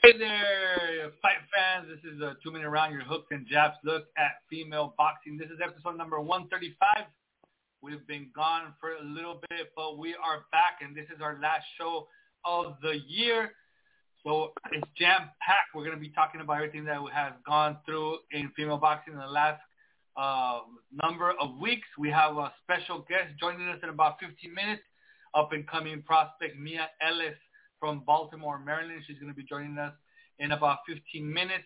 Hey there, fight fans. This is a two-minute round, your hooks and jabs look at female boxing. This is episode number 135. We've been gone for a little bit, but we are back, and this is our last show of the year. So it's jam-packed. We're going to be talking about everything that has gone through in female boxing in the last uh, number of weeks. We have a special guest joining us in about 15 minutes, up-and-coming prospect Mia Ellis from Baltimore, Maryland. She's going to be joining us in about 15 minutes.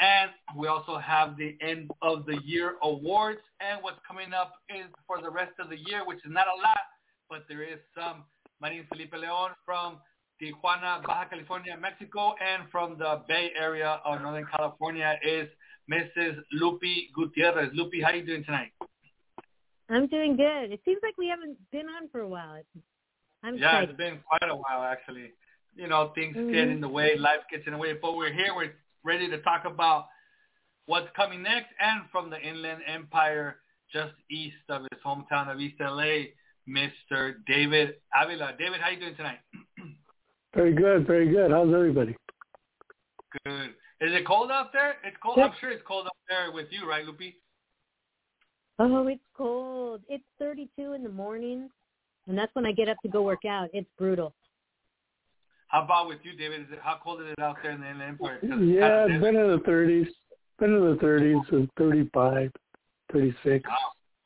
And we also have the end of the year awards and what's coming up is for the rest of the year, which is not a lot, but there is some. My name is Felipe Leon from Tijuana, Baja California, Mexico, and from the Bay Area of Northern California is Mrs. Lupi Gutierrez. Lupi, how are you doing tonight? I'm doing good. It seems like we haven't been on for a while. I'm yeah, excited. it's been quite a while actually. You know, things Mhm. get in the way, life gets in the way, but we're here. We're ready to talk about what's coming next, and from the Inland Empire, just east of his hometown of East LA, Mr. David Avila. David, how you doing tonight? Very good, very good. How's everybody? Good. Is it cold out there? It's cold. Yep. I'm sure it's cold out there with you, right, Lupi? Oh, it's cold. It's 32 in the morning, and that's when I get up to go work out. It's brutal. How about with you, David? Is it how cold is it out there in the Inland Empire? Yeah, it's been in the 30s. Been in the 30s, so 35, 36. Wow.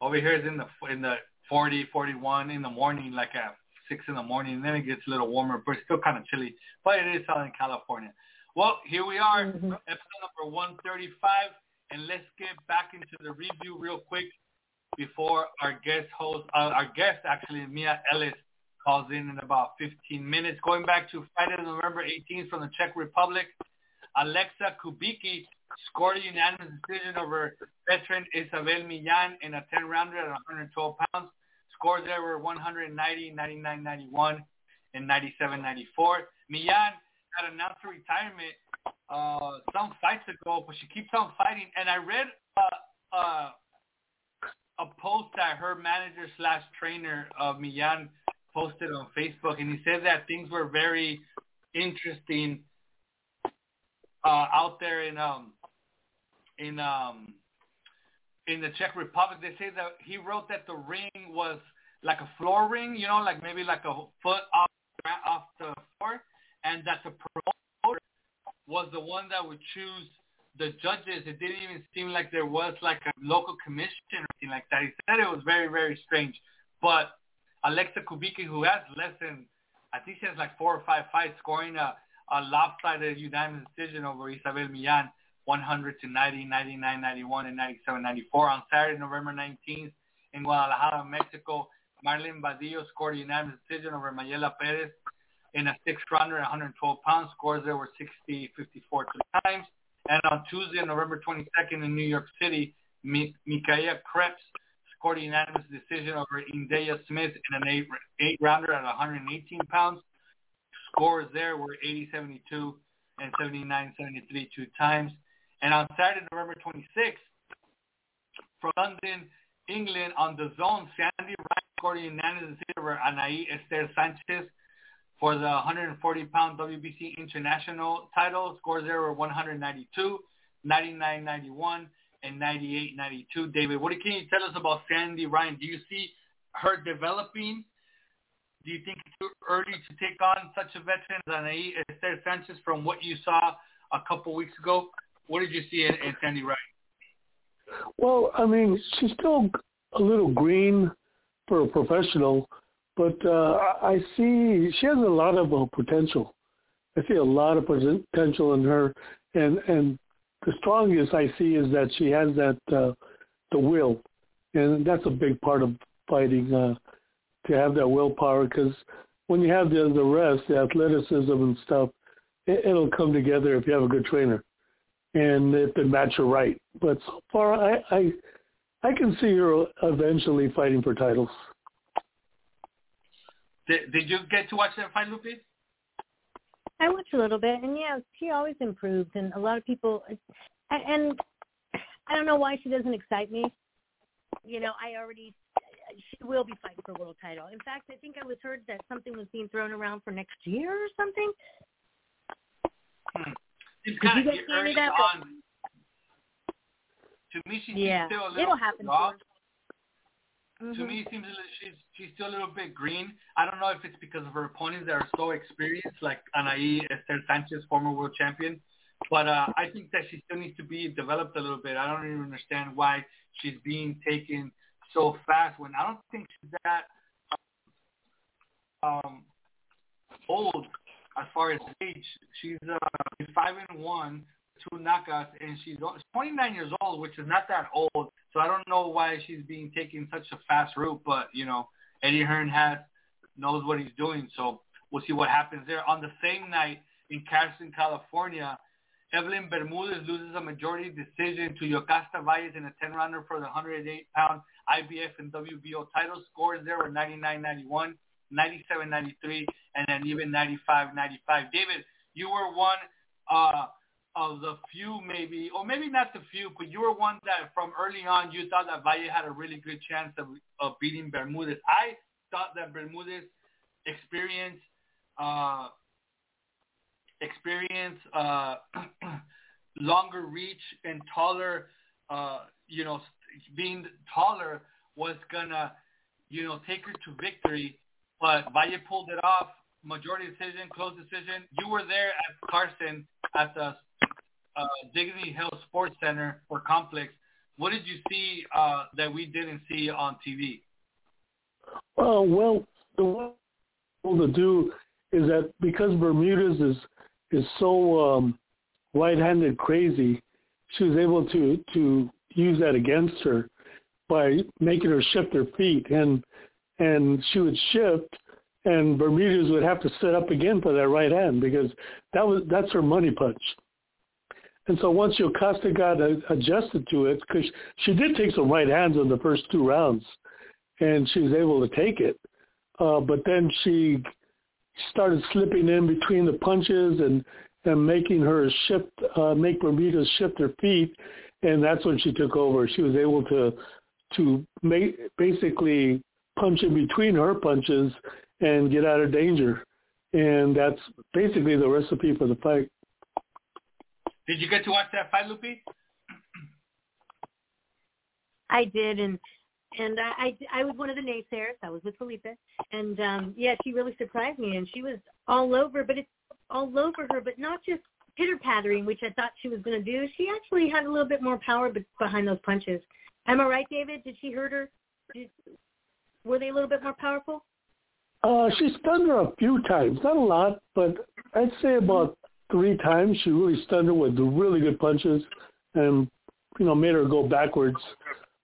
Over here is in the in the 40, 41 in the morning, like at six in the morning, and then it gets a little warmer, but it's still kind of chilly. But it is Southern California. Well, here we are, Mhm. episode number 135, and let's get back into the review real quick before our guest host, uh, our guest actually, Mia Ellis, calls in in about 15 minutes. Going back to Friday, November 18th from the Czech Republic, Alexa Kubicki scored a unanimous decision over veteran Isabel Millan in a 10-rounder at 112 pounds. Scores there were 190, 99, 91, and 97, 94. Millan had announced her retirement uh, some fights ago, but she keeps on fighting. And I read uh, uh, a post that her manager slash trainer of Millan posted on Facebook, and he said that things were very interesting uh, out there in um in um in the Czech Republic. They say that he wrote that the ring was like a floor ring, you know, like maybe like a foot off off the floor, and that the promoter was the one that would choose the judges. It didn't even seem like there was like a local commission or anything like that. He said it was very very strange, but Alexa Kubicki, who has less than, I think she has like four or five fights, scoring a, a lopsided unanimous decision over Isabel Millan, 100 to 90, 99, 91, and 97, 94. On Saturday, November 19th, in Guadalajara, Mexico, Marlene Badillo scored a unanimous decision over Mayela Perez in a six-rounder at 112 pounds. Scores there were 60, 54 two times. And on Tuesday, November 22nd in New York City, Mi- Mikaela Krebs scored a unanimous decision over Indeya Smith in an eight, eight-rounder at 118 pounds. Scores there were 80-72 and 79-73 two times. And on Saturday, November 26th, from London, England, on DAZN, Sandy Ryan scored a unanimous decision over Anaí Esther Sanchez for the 140-pound WBC international title. Scores there were 192, 99-91, and 98-92. David, what can you tell us about Sandy Ryan? Do you see her developing Do you think it's too early to take on such a veteran as Anaí Esther Sanchez from what you saw a couple weeks ago? What did you see in, in Sandy Ryan? Well, I mean, she's still a little green for a professional, but uh, I see she has a lot of uh, potential. I see a lot of potential in her, and and the strongest I see is that she has that uh, the will, and that's a big part of fighting uh, to have that willpower. Because when you have the the rest, the athleticism and stuff, it, it'll come together if you have a good trainer, and if they match her right. But so far, I I, I can see her eventually fighting for titles. Did, did you get to watch that fight, Lupi? I watched a little bit, and yeah, she always improves, and a lot of people, and I don't know why she doesn't excite me. You know, I already, she will be fighting for a world title. In fact, I think I was heard that something was being thrown around for next year or something. Hmm. It's kind you of get to hear early that? on. To me, she's Yeah, still a little it'll happen. raw. Mm-hmm. To me, it seems a she's she's still a little bit green. I don't know if it's because of her opponents that are so experienced, like Anaí Esther Sanchez, former world champion. But uh, I think that she still needs to be developed a little bit. I don't even understand why she's being taken so fast when I don't think she's that um, old as far as age. She's uh, five and one, two knockouts, and she's 29 years old, which is not that old. So I don't know why she's being taken such a fast route, but you know, Eddie Hearn has knows what he's doing. So we'll see what happens there. On the same night in Carson, California, Evelyn Bermudez loses a majority decision to Yokasta Valles in a 10-rounder for the 108-pound IBF and WBO title. Scores there were 99-91, 97-93, and then even 95-95. David, you were one uh, of the few maybe, or maybe not the few, but you were one that from early on you thought that Valle had a really good chance of, of beating Bermudez. I thought that Bermudez experience, uh, experience, uh, longer reach and taller, uh, you know, being taller was gonna, you know, take her to victory. But Valle pulled it off, majority decision, close decision. You were there at Carson at the uh, Dignity Health Sports Center or complex. What did you see uh, that we didn't see on TV? Uh, well, the one to do is that because Bermudez is is so um, right-handed crazy, she was able to to use that against her by making her shift her feet, and and she would shift, and Bermudez would have to set up again for that right hand because that was that's her money punch. And so once Yokasta got adjusted to it, because she did take some right hands in the first two rounds, and she was able to take it. Uh, but then she started slipping in between the punches and and making her shift, uh, make Bermudez shift her feet, and that's when she took over. She was able to to make basically punch in between her punches and get out of danger, and that's basically the recipe for the fight. Did you get to watch that fight, Lupi? I did, and and I, I I was one of the naysayers. I was with Felipe, and um yeah, she really surprised me, and she was all over. But it's all over her, but not just pitter pattering, which I thought she was going to do. She actually had a little bit more power behind those punches. Am I right, David? Did she hurt her? Did, were they a little bit more powerful? Uh, she stunned her a few times, not a lot, but I'd say about three times. She really stunned her with really good punches, and you know made her go backwards.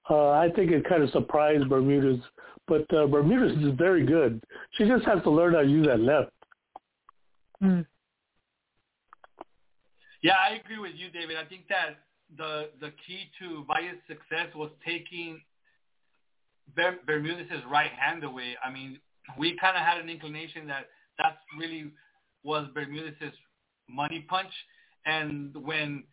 Uh, I think it kind of surprised Bermudez, but uh, Bermudez is very good. She just has to learn how to use that left. Mm. Yeah, I agree with you, David. I think that the the key to Valle's success was taking Ber- Bermudez's right hand away. I mean, we kind of had an inclination that that's really was Bermudez's money punch, and when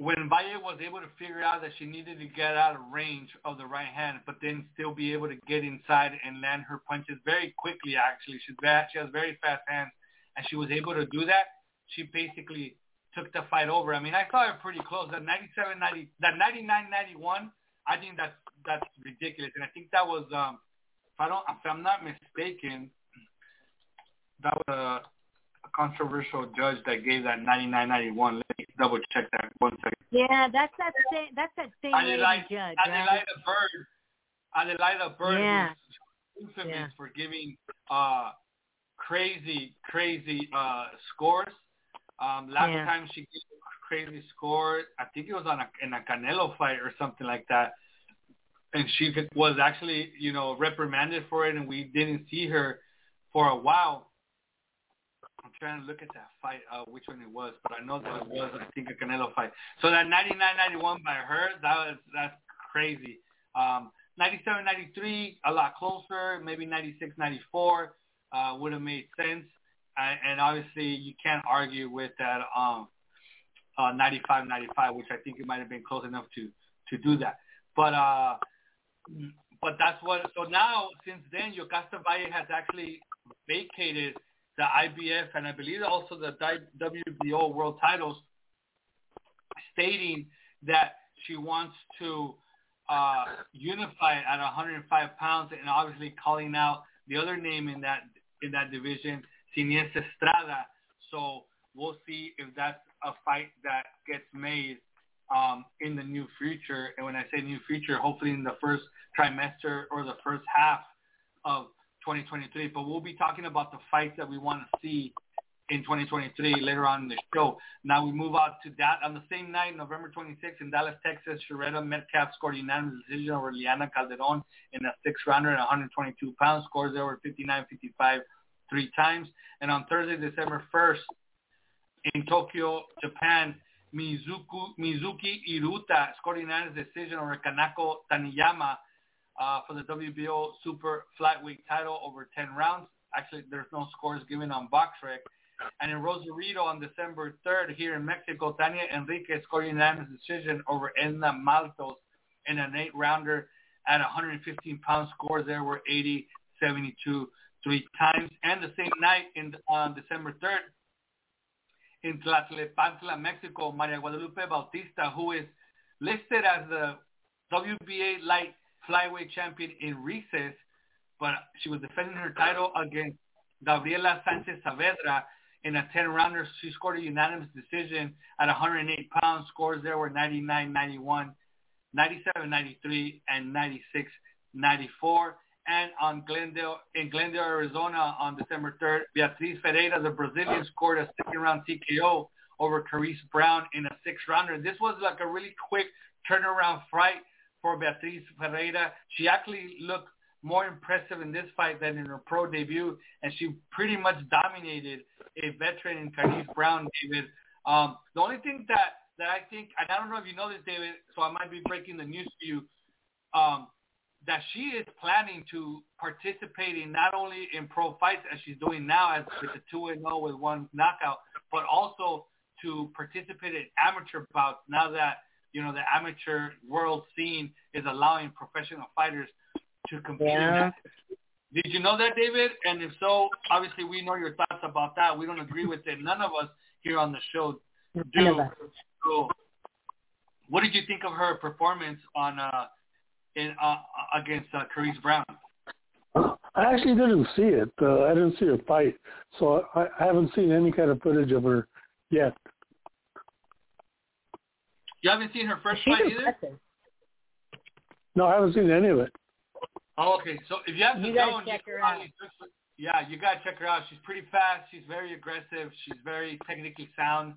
when Valle was able to figure out that she needed to get out of range of the right hand, but then still be able to get inside and land her punches very quickly. Actually, she's bad. She has very fast hands, and she was able to do that. She basically took the fight over. I mean, I saw her pretty close. That 97, 90, that 99, 91. I think that's that's ridiculous, and I think that was um, I don't, if I'm not mistaken, that was a, a controversial judge that gave that 99.91. Let me double check that one second. Yeah, that's that same that's that same lady Adelaide, judge, Adelaida right? Byrd. Adelaida Byrd Yeah. was infamous Yeah. for giving uh, crazy, crazy uh, scores. Um, last Yeah. time she gave a crazy score, I think it was on a, in a Canelo fight or something like that. And she was actually, you know, reprimanded for it, and we didn't see her for a while. I'm trying to look at that fight, uh, which one it was, but I know that it was, I think, a Canelo fight. So that 99-91 by her, that was that's crazy. Um, 97-93, a lot closer. Maybe 96-94 uh, would have made sense. Uh, and obviously, you can't argue with that um, uh, 95-95, which I think it might have been close enough to to do that. But uh, but that's what. So now, since then, Yokasta Valle has actually vacated the IBF and I believe also the WBO world titles, stating that she wants to uh, unify at 105 pounds, and obviously calling out the other name in that in that division, Seniesa Estrada. So we'll see if that's a fight that gets made um, in the new future. And when I say new future, hopefully in the first trimester or the first half of 2023. But we'll be talking about the fights that we want to see in 2023 later on in the show. Now we move out to that on the same night, November 26th in Dallas, Texas. Sharetta Metcalf scored unanimous decision over Liana Calderon in a six-rounder at 122 pounds. Scores were 59-55 three times. And on Thursday, December 1st, in Tokyo, Japan, Mizuku, Mizuki Hiruta scored unanimous decision over Kanako Taniyama uh, for the WBO Super Flyweight title over 10 rounds. Actually, there's no scores given on BoxRec. And in Rosarito on December 3rd here in Mexico, Tania Enriquez scored unanimous decision over Edna Maltos in an eight-rounder at 115 pounds. Scores there were 80, 72 three times. And the same night in on December 3rd in Tlalnepantla, Mexico, Maria Guadalupe Bautista, who is listed as the WBA light flyweight champion in recess, but she was defending her title against Gabriela Sanchez Saavedra in a 10-rounder. She scored a unanimous decision at 108 pounds. Scores there were 99-91, 97-93, and 96-94. And on Glendale, in Glendale, Arizona, on December 3rd, Beatriz Ferreira, the Brazilian, scored a second-round TKO over Carice Brown in a six-rounder. This was like a really quick turnaround fight for Beatriz Ferreira. She actually looked more impressive in this fight than in her pro debut, and she pretty much dominated a veteran in Carice Brown, David. Um, the only thing that, that I think, and I don't know if you know this, David, so I might be breaking the news to you, um, that she is planning to participate in not only in pro fights as she's doing now as with the 2 and 0 with one knockout, but also to participate in amateur bouts now that you know the amateur world scene is allowing professional fighters to compete. in Yeah. that. Did you know that, David? And if so, obviously we know your thoughts about that. We don't agree with it. None of us here on the show do. So, what did you think of her performance on uh, in uh, against uh, Carice Brown? I actually didn't see it. Uh, I didn't see her fight, so I, I haven't seen any kind of footage of her yet. You haven't seen her first She's fight either. No, I haven't seen any of it. Oh, okay. So if you have the You gotta zone, check you her can probably just- Yeah, you gotta check her out. She's pretty fast. She's very aggressive. She's very technically sound.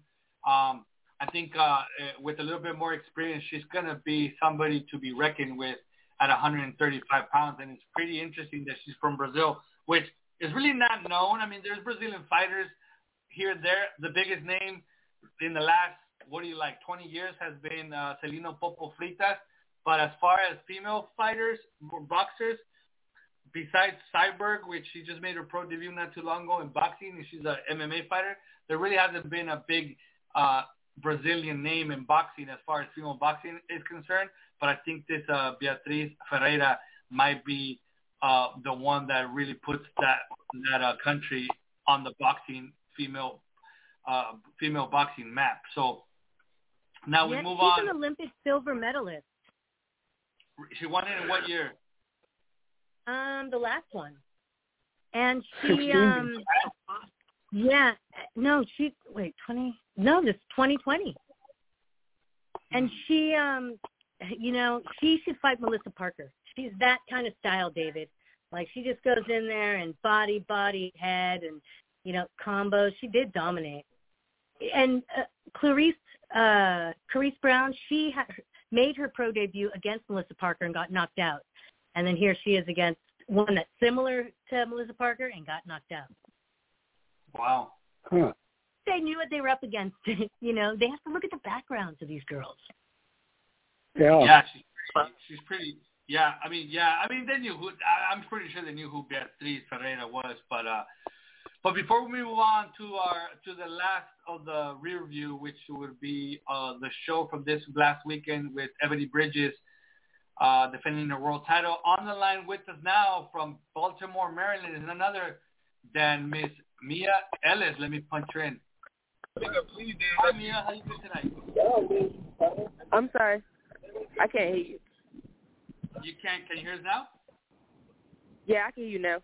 Um, I think uh, eh, with a little bit more experience, she's gonna be somebody to be reckoned with at 135 pounds. And it's pretty interesting that she's from Brazil, which is really not known. I mean, there's Brazilian fighters here and there. The biggest name in the last what do you like 20 years has been uh, Celino Popo Freitas. But as far as female fighters, boxers, besides Cyborg, which she just made her pro debut not too long ago in boxing, and she's an MMA fighter, there really hasn't been a big uh, Brazilian name in boxing as far as female boxing is concerned. But I think this uh, Beatriz Ferreira might be uh, the one that really puts that that uh, country on the boxing female uh, female boxing map. So now we move she's on. She's an Olympic silver medalist. She won it in what year? Um, the last one, and she um, yeah, no, she wait twenty, no, this twenty twenty, and she um, you know, she should fight Melissa Parker. She's that kind of style, David. Like she just goes in there and body, body, head, and you know, combos. She did dominate. And uh, Clarice, uh, Clarice Brown, she had made her pro debut against Melissa Parker and got knocked out. And then here she is against one that's similar to Melissa Parker and got knocked out. Wow. Huh. They knew what they were up against. you know, they have to look at the backgrounds of these girls. Yeah. Yeah, she's pretty, she's pretty. Yeah, I mean, yeah, I mean, they knew who. I, I'm pretty sure they knew who Beatriz Ferreira was, but uh, but before we move on to our to the last of the rear view, which would be uh the show from this last weekend with Ebony Bridges, uh, defending the world title. On the line with us now from Baltimore, Maryland, is another than Miss Mia Ellis. Let me punch her in. I'm sorry. I can't hear you. You can't. Can you hear us now? Yeah, I can hear you now.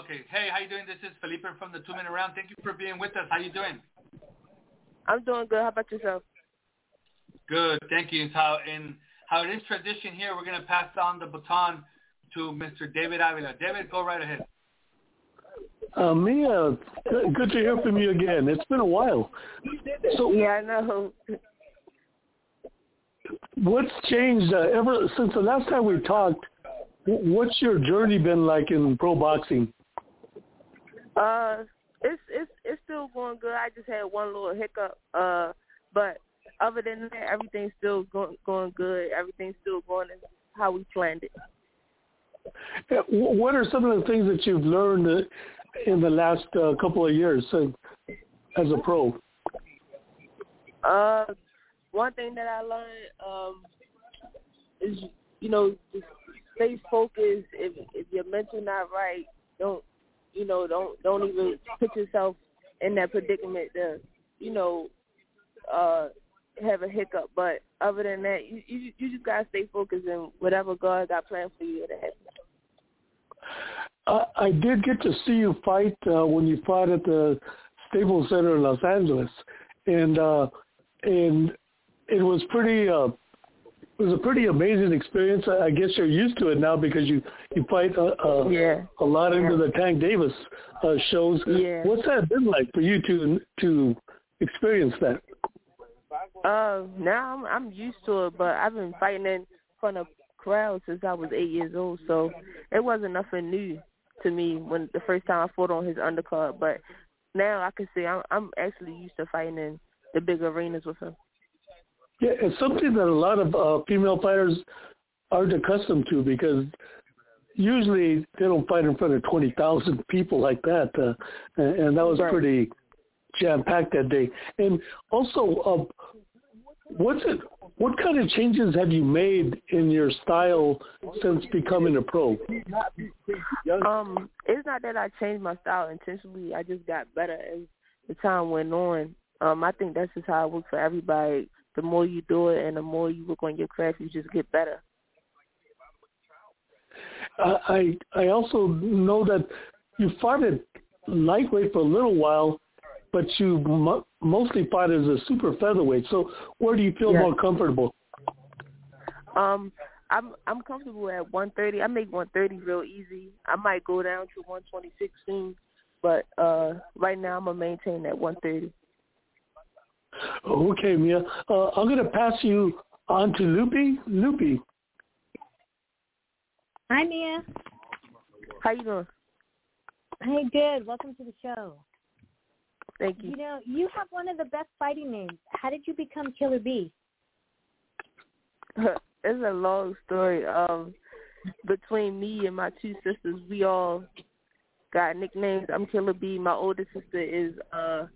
Okay. Hey, how you doing? This is Felipe from the Two Minute Round. Thank you for being with us. How you doing? I'm doing good. How about yourself? Good. Thank you. How in how it is tradition here, we're gonna pass on the baton to Mr. David Avila. David, go right ahead. Uh, Mia, good to hear from you again. It's been a while. So Yeah, I know. what's changed uh, ever since the last time we talked? What's your journey been like in pro boxing? Uh, it's it's it's still going good. I just had one little hiccup. Uh, but other than that, everything's still going going good. Everything's still going as how we planned it. What are some of the things that you've learned uh, in the last uh, couple of years uh, as a pro? Uh, one thing that I learned um, is you know just stay focused. If if your mental not right, don't you know don't don't even put yourself in that predicament to you know uh have a hiccup. But other than that, you you, you just gotta stay focused and whatever God got planned for you to happen. I, I did get to see you fight uh, when you fought at the Staples Center in Los Angeles, and uh, and it was pretty. Uh, it was a pretty amazing experience. I guess you're used to it now because you you fight uh, uh, Yeah. a lot into the Tank Davis uh, shows. Yeah. What's that been like for you to to experience that? Uh, now I'm I'm used to it, but I've been fighting in front of crowds since I was eight years old, so it wasn't nothing new to me when the first time I fought on his undercard. But now I can say I'm I'm actually used to fighting in the big arenas with him. Yeah, it's something that a lot of uh, female fighters aren't accustomed to because usually they don't fight in front of 20,000 people like that. Uh, and, and that was Right. pretty jam-packed that day. And also, uh, what's it, what kind of changes have you made in your style since becoming a pro? Um, it's not that I changed my style intentionally. I just got better as the time went on. Um, I think that's just how it works for everybody. The more you do it and the more you work on your craft, you just get better. I I also know that you fought at lightweight for a little while, but you mo- mostly fought as a super featherweight. So where do you feel Yeah. more comfortable? Um, I'm I'm comfortable at 130. I make 130 real easy. I might go down to 126 soon, but uh, right now I'm gonna maintain at 130. Okay, Mia. Uh, I'm going to pass you on to Lupi. Lupi. Hi, Mia. How you doing? Hey, good. Welcome to the show. Thank you. You know, you have one of the best fighting names. How did you become Killer Bee? it's a long story. Um, between me and my two sisters, we all got nicknames. I'm Killer Bee. My older sister is uh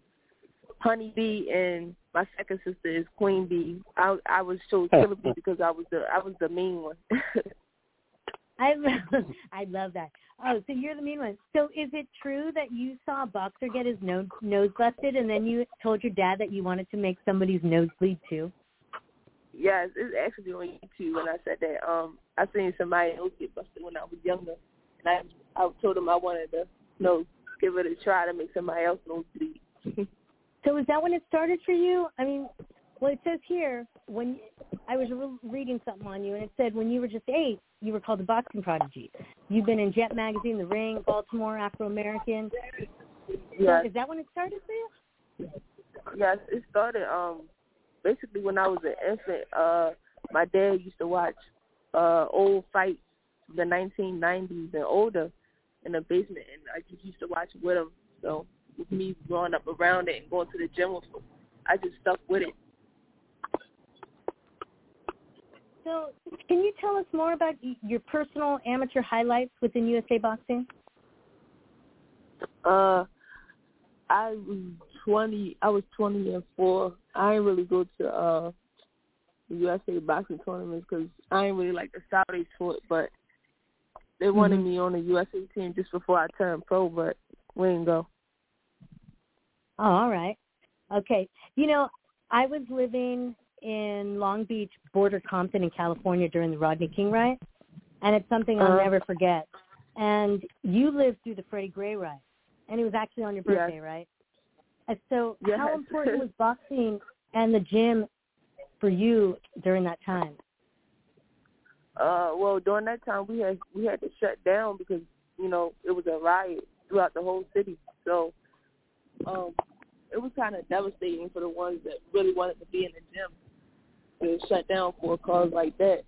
Honey Bee, and my second sister is Queen Bee. I I was so Killer Bee because I was the I was the mean one. I love, I love that. Oh, so you're the mean one. So is it true that you saw a boxer get his nose nose busted, and then you told your dad that you wanted to make somebody's nose bleed too? Yes, it's actually on YouTube. When I said that, um, I seen somebody else get busted when I was younger, and I I told him I wanted to, you know, give it a try to make somebody else nose bleed. So is that when it started for you? I mean, well, it says here when I was re- reading something on you, and it said when you were just eight, you were called the boxing prodigy. You've been in Jet magazine, The Ring, Baltimore, Afro American. Yes. So is that when it started for you? Yes, it started um basically when I was an infant. Uh, my dad used to watch uh old fights, the 1990s and older, in the basement, and I just used to watch with him. So with me growing up around it and going to the gym I just stuck with it. So can you tell us more about your personal amateur highlights within USA Boxing? Uh, I was twenty. I was twenty and four. I didn't really go to uh USA boxing tournaments because I didn't really like the style they. But they wanted Mhm. me on the USA team just before I turned pro, but we didn't go. Oh, all right. Okay. You know, I was living in Long Beach, border Compton in California during the Rodney King riot, and it's something I'll Uh-huh. never forget. And you lived through the Freddie Gray riot, and it was actually on your Yes. birthday, right? And so, Yes. how important was boxing and the gym for you during that time? Uh, well, during that time we had we had to shut down because you know it was a riot throughout the whole city. So, um, it was kind of devastating for the ones that really wanted to be in the gym to shut down for a cause like that.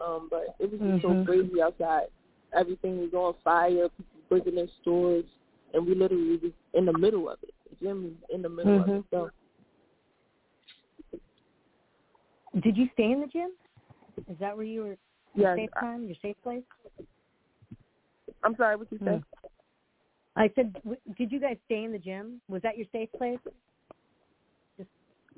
Um, but it was just so Mhm. crazy outside. Everything was on fire. People breaking their stores, and we literally was in the middle of it. The gym was in the middle of Mhm. it. So, Did you stay in the gym? Is that where you were? Your yes, safe time, your safe place? I'm sorry. What you say? Mm. I said, w- did you guys stay in the gym? Was that your safe place?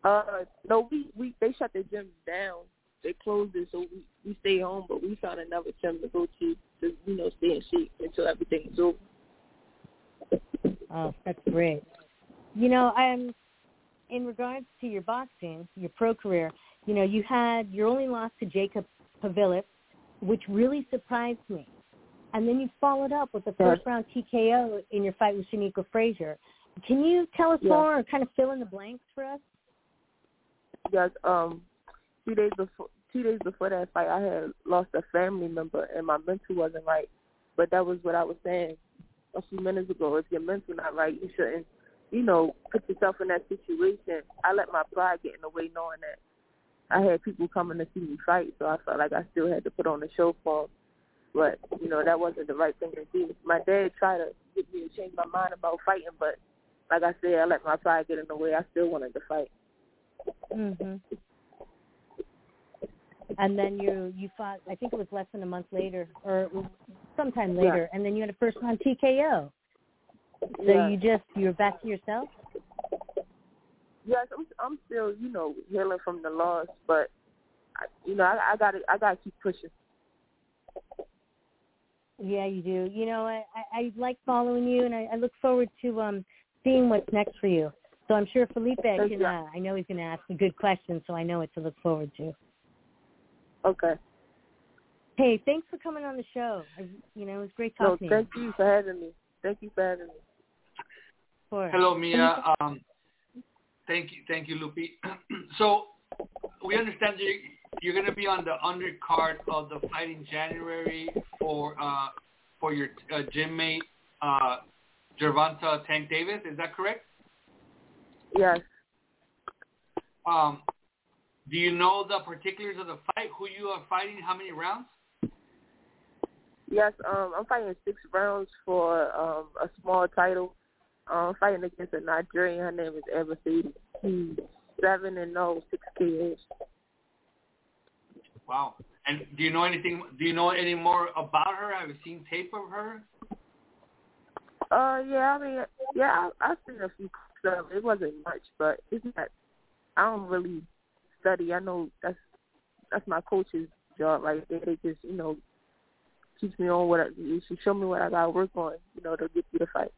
Uh, no, we we they shut the gym down. They closed it, so we we stay home. But we found another gym to go to to you know stay in shape until everything is over. Oh, that's great. You know, um, in regards to your boxing, your pro career, you know, you had your only loss to Jacob Pavilis, which really surprised me. And then you followed up with a first round TKO in your fight with Shaniqua Frazier. Can you tell us Yeah. more or kind of fill in the blanks for us? Yes, um, two days before two days before that fight, I had lost a family member, and my mental wasn't right. But that was what I was saying a few minutes ago. If your mental not right, you shouldn't, you know, put yourself in that situation. I let my pride get in the way, knowing that I had people coming to see me fight, so I felt like I still had to put on the show for 'em. But you know, that wasn't the right thing to do. My dad tried to get me to change my mind about fighting, but like I said, I let my pride get in the way. I still wanted to fight. Mhm. And then you you fought. I think it was less than a month later, or sometime later, and then you had a first round TKO. So Yeah. you just you're back to yourself. Yes, I'm I'm still, you know, healing from the loss, but I, you know, I, I gotta I gotta keep pushing. Yeah, you do. You know, I I, I like following you, and I, I look forward to um seeing what's next for you. So I'm sure Felipe Thank can. Uh, I know he's going to ask a good question, so I know what to look forward to. Okay. Hey, thanks for coming on the show. I, you know, it was great No, talking to thank you. you for having me. Thank you for having me. Of. Hello, Mia. Um, thank you, thank you, Lupi. so we understand you you're going to be on the undercard of the fight in January for uh, for your uh, gym mate uh, Gervonta Tank Davis. Is that correct? Yes. Um, do you know the particulars of the fight? Who you are fighting? How many rounds? Yes, um, I'm fighting six rounds for um a small title. Um, I'm fighting against a Nigerian. Her name is Sadie. She's seven and no, six KOs. Wow. And do you know anything? Do you know any more about her? Have you seen tape of her? Uh, yeah, I mean, yeah, I, I've seen a few stuff. It wasn't much, but it's not. I don't really study. I know that's that's my coach's job right there. They just, you know, teach me on what I, should show me what I gotta work on, you know, to get through the fight.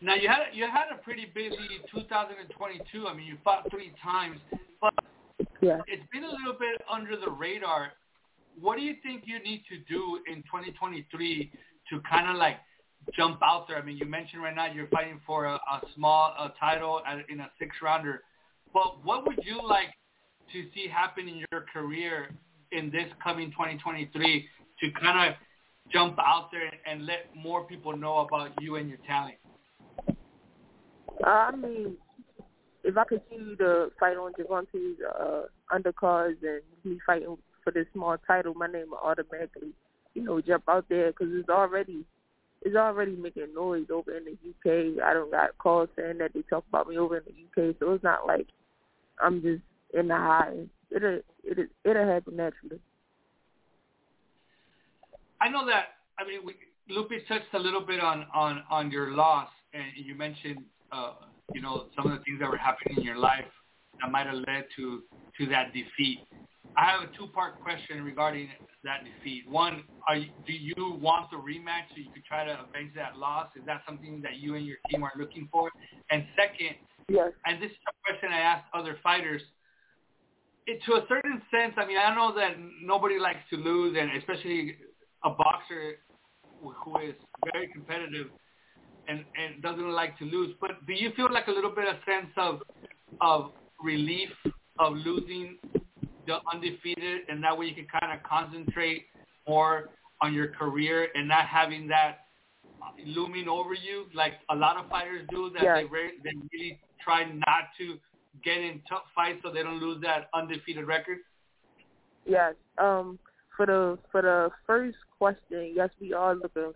Now you had you had a pretty busy 2022. I mean, you fought three times, but Yeah. It's been a little bit under the radar. What do you think you need to do in 2023 to kind of like jump out there? I mean, you mentioned right now you're fighting for a, a small a title at, in a six rounder, but what would you like to see happen in your career in this coming 2023 to kind of jump out there and let more people know about you and your talent? I mean, if I continue to fight on Gervonta's uh, undercards and be fighting for this small title, my name will automatically, you know, jump out there because it's already it's already making noise over in the UK. I don't got calls saying that they talk about me over in the UK, so it's not like I'm just in the high. It'll it'll it'll happen naturally. I know that. I mean, we, Lupi touched a little bit on on on your loss, and you mentioned, uh, you know, some of the things that were happening in your life that might have led to to that defeat. I have a two-part question regarding that defeat. One, are you, do you want the rematch so you could try to avenge that loss? Is that something that you and your team are looking for? And second, yes. and this is a question I asked other fighters. It, to a certain sense, I mean, I know that nobody likes to lose, and especially a boxer who is very competitive and, and doesn't like to lose. But do you feel like a little bit of sense of of relief of losing the undefeated, and that way you can kind of concentrate more on your career and not having that looming over you, like a lot of fighters do. That Yeah. they re- they really try not to get in tough fights so they don't lose that undefeated record. Yes. Um. For the for the first question, yes, we are looking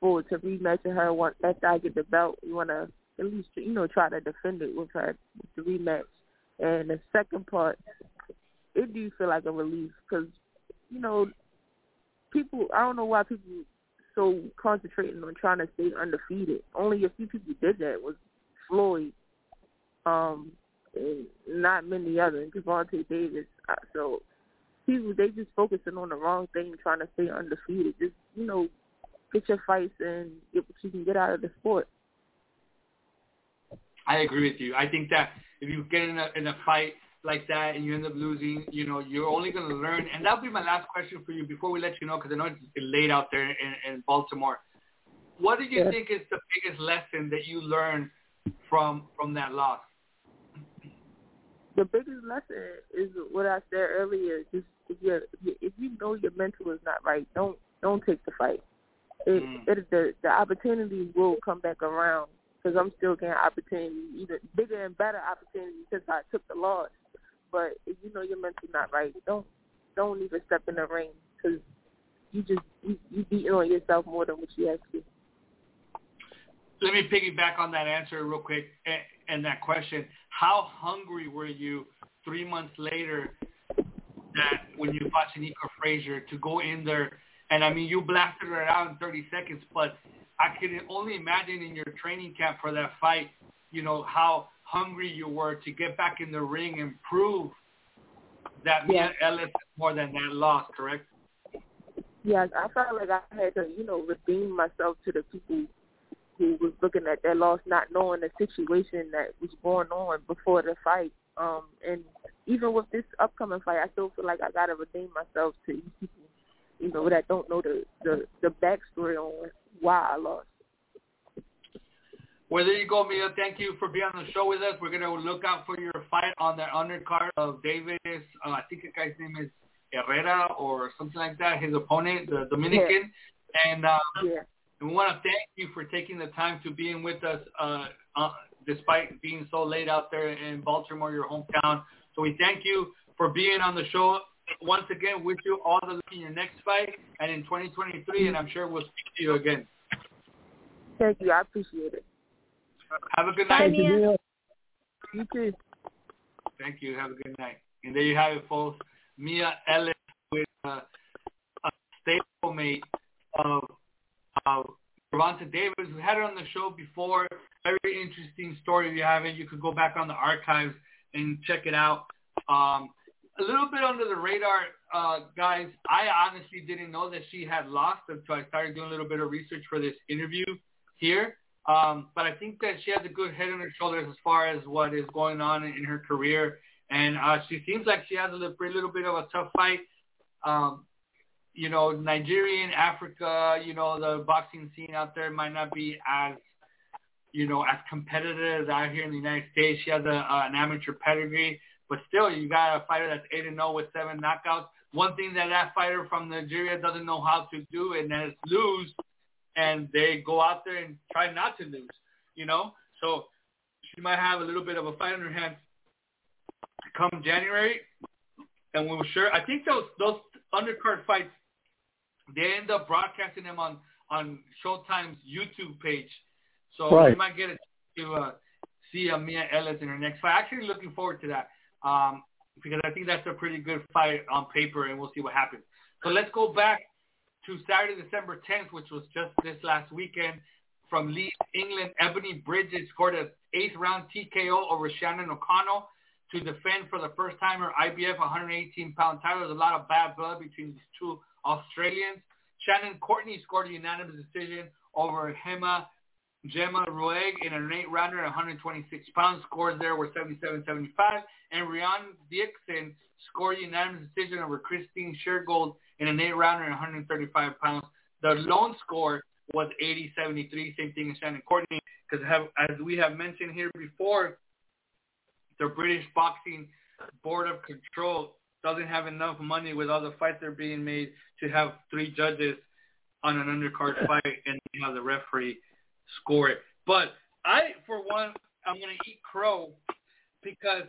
forward to rematching her. Once after I get the belt, we want to at least you know try to defend it with her with the rematch. And the second part, it do feel like a relief because you know people. I don't know why people so concentrating on trying to stay undefeated. Only a few people did that. Was Floyd, um, and not many others. Gervonta Davis. So people they just focusing on the wrong thing, trying to stay undefeated. Just you know, get your fights and get what you can get out of the sport. I agree with you. I think that if you get in a in a fight like that and you end up losing, you know, you're only going to learn. And that'll be my last question for you before we let you know, because I know it's late out there in, in Baltimore. What do you Yeah. think is the biggest lesson that you learned from from that loss? The biggest lesson is what I said earlier. Just if you if you know your mental is not right, don't don't take the fight. It, Mm. it the the opportunities will come back around because I'm still getting opportunities, even bigger and better opportunities since I took the loss. But if you know your mental not right, don't don't even step in the ring because you just you, you beating on yourself more than what you have to. Let me piggyback on that answer real quick and, and that question. How hungry were you three months later that when you fought Shanika Frazier to go in there? And I mean, you blasted her out in 30 seconds, but I can only imagine in your training camp for that fight, you know, how hungry you were to get back in the ring and prove that Mia Ellis is more than that loss, correct? Yes, I felt like I had to, you know, redeem myself to the people who was looking at that loss, not knowing the situation that was going on before the fight. Um, and even with this upcoming fight, I still feel like I gotta redeem myself to people, you know, that don't know the the, the backstory on why I lost. Well, there you go, Mia. Thank you for being on the show with us. We're going to look out for your fight on the undercard of Davis. Uh, I think the guy's name is Herrera or something like that, his opponent, the Dominican. And uh, Yeah. we want to thank you for taking the time to being with us uh, uh, despite being so late out there in Baltimore, your hometown. So we thank you for being on the show. Once again, wish you all the luck in your next fight and in 2023, and I'm sure we'll speak to you again. Thank you. I appreciate it. Have a good night. Thank you, Mia. Mia. You too. Thank you. Have a good night. And there you have it, folks. Mia Ellis with uh, a stablemate of of Gervonta Davis. We had her on the show before. Very interesting story. If you haven't, you could go back on the archives and check it out. Um, a little bit under the radar, uh, guys. I honestly didn't know that she had lost until I started doing a little bit of research for this interview here. Um, but I think that she has a good head on her shoulders as far as what is going on in her career. and uh, she seems like she has a little, little bit of a tough fight. Um, you know, Nigerian, Africa, you know, the boxing scene out there might not be as, you know, as competitive as out here in the United States. She has a, uh, an amateur pedigree, but still, you got a fighter that's eight and zero with seven knockouts. One thing that that fighter from Nigeria doesn't know how to do, and that is lose, and they go out there and try not to lose. You know, so she might have a little bit of a fight in her hands come January, and we will sure. I think those those undercard fights, they end up broadcasting them on on Showtime's YouTube page, so Right. we might get a to uh, see uh, Mia Ellis in her next fight. Actually, looking forward to that um, because I think that's a pretty good fight on paper, and we'll see what happens. So let's go back to Saturday, December 10th, which was just this last weekend. From Leeds, England, Ebony Bridges scored an eighth round TKO over Shannon O'Connell to defend for the first time her IBF 118-pound title. There's a lot of bad blood between these two Australians. Shannon Courtenay scored a unanimous decision over Hema Gemma Ruegg in an eight-rounder at 126 pounds. Scores there were 77-75. And Rhiannon Dixon scored a unanimous decision over Christine Shergold in an eight-rounder at 135 pounds. The lone score was 80-73, same thing as Shannon Courtenay, because as we have mentioned here before, the British Boxing Board of Control doesn't have enough money with all the fights that are being made to have three judges on an undercard fight and have the referee score it. But I, for one, I'm going to eat crow because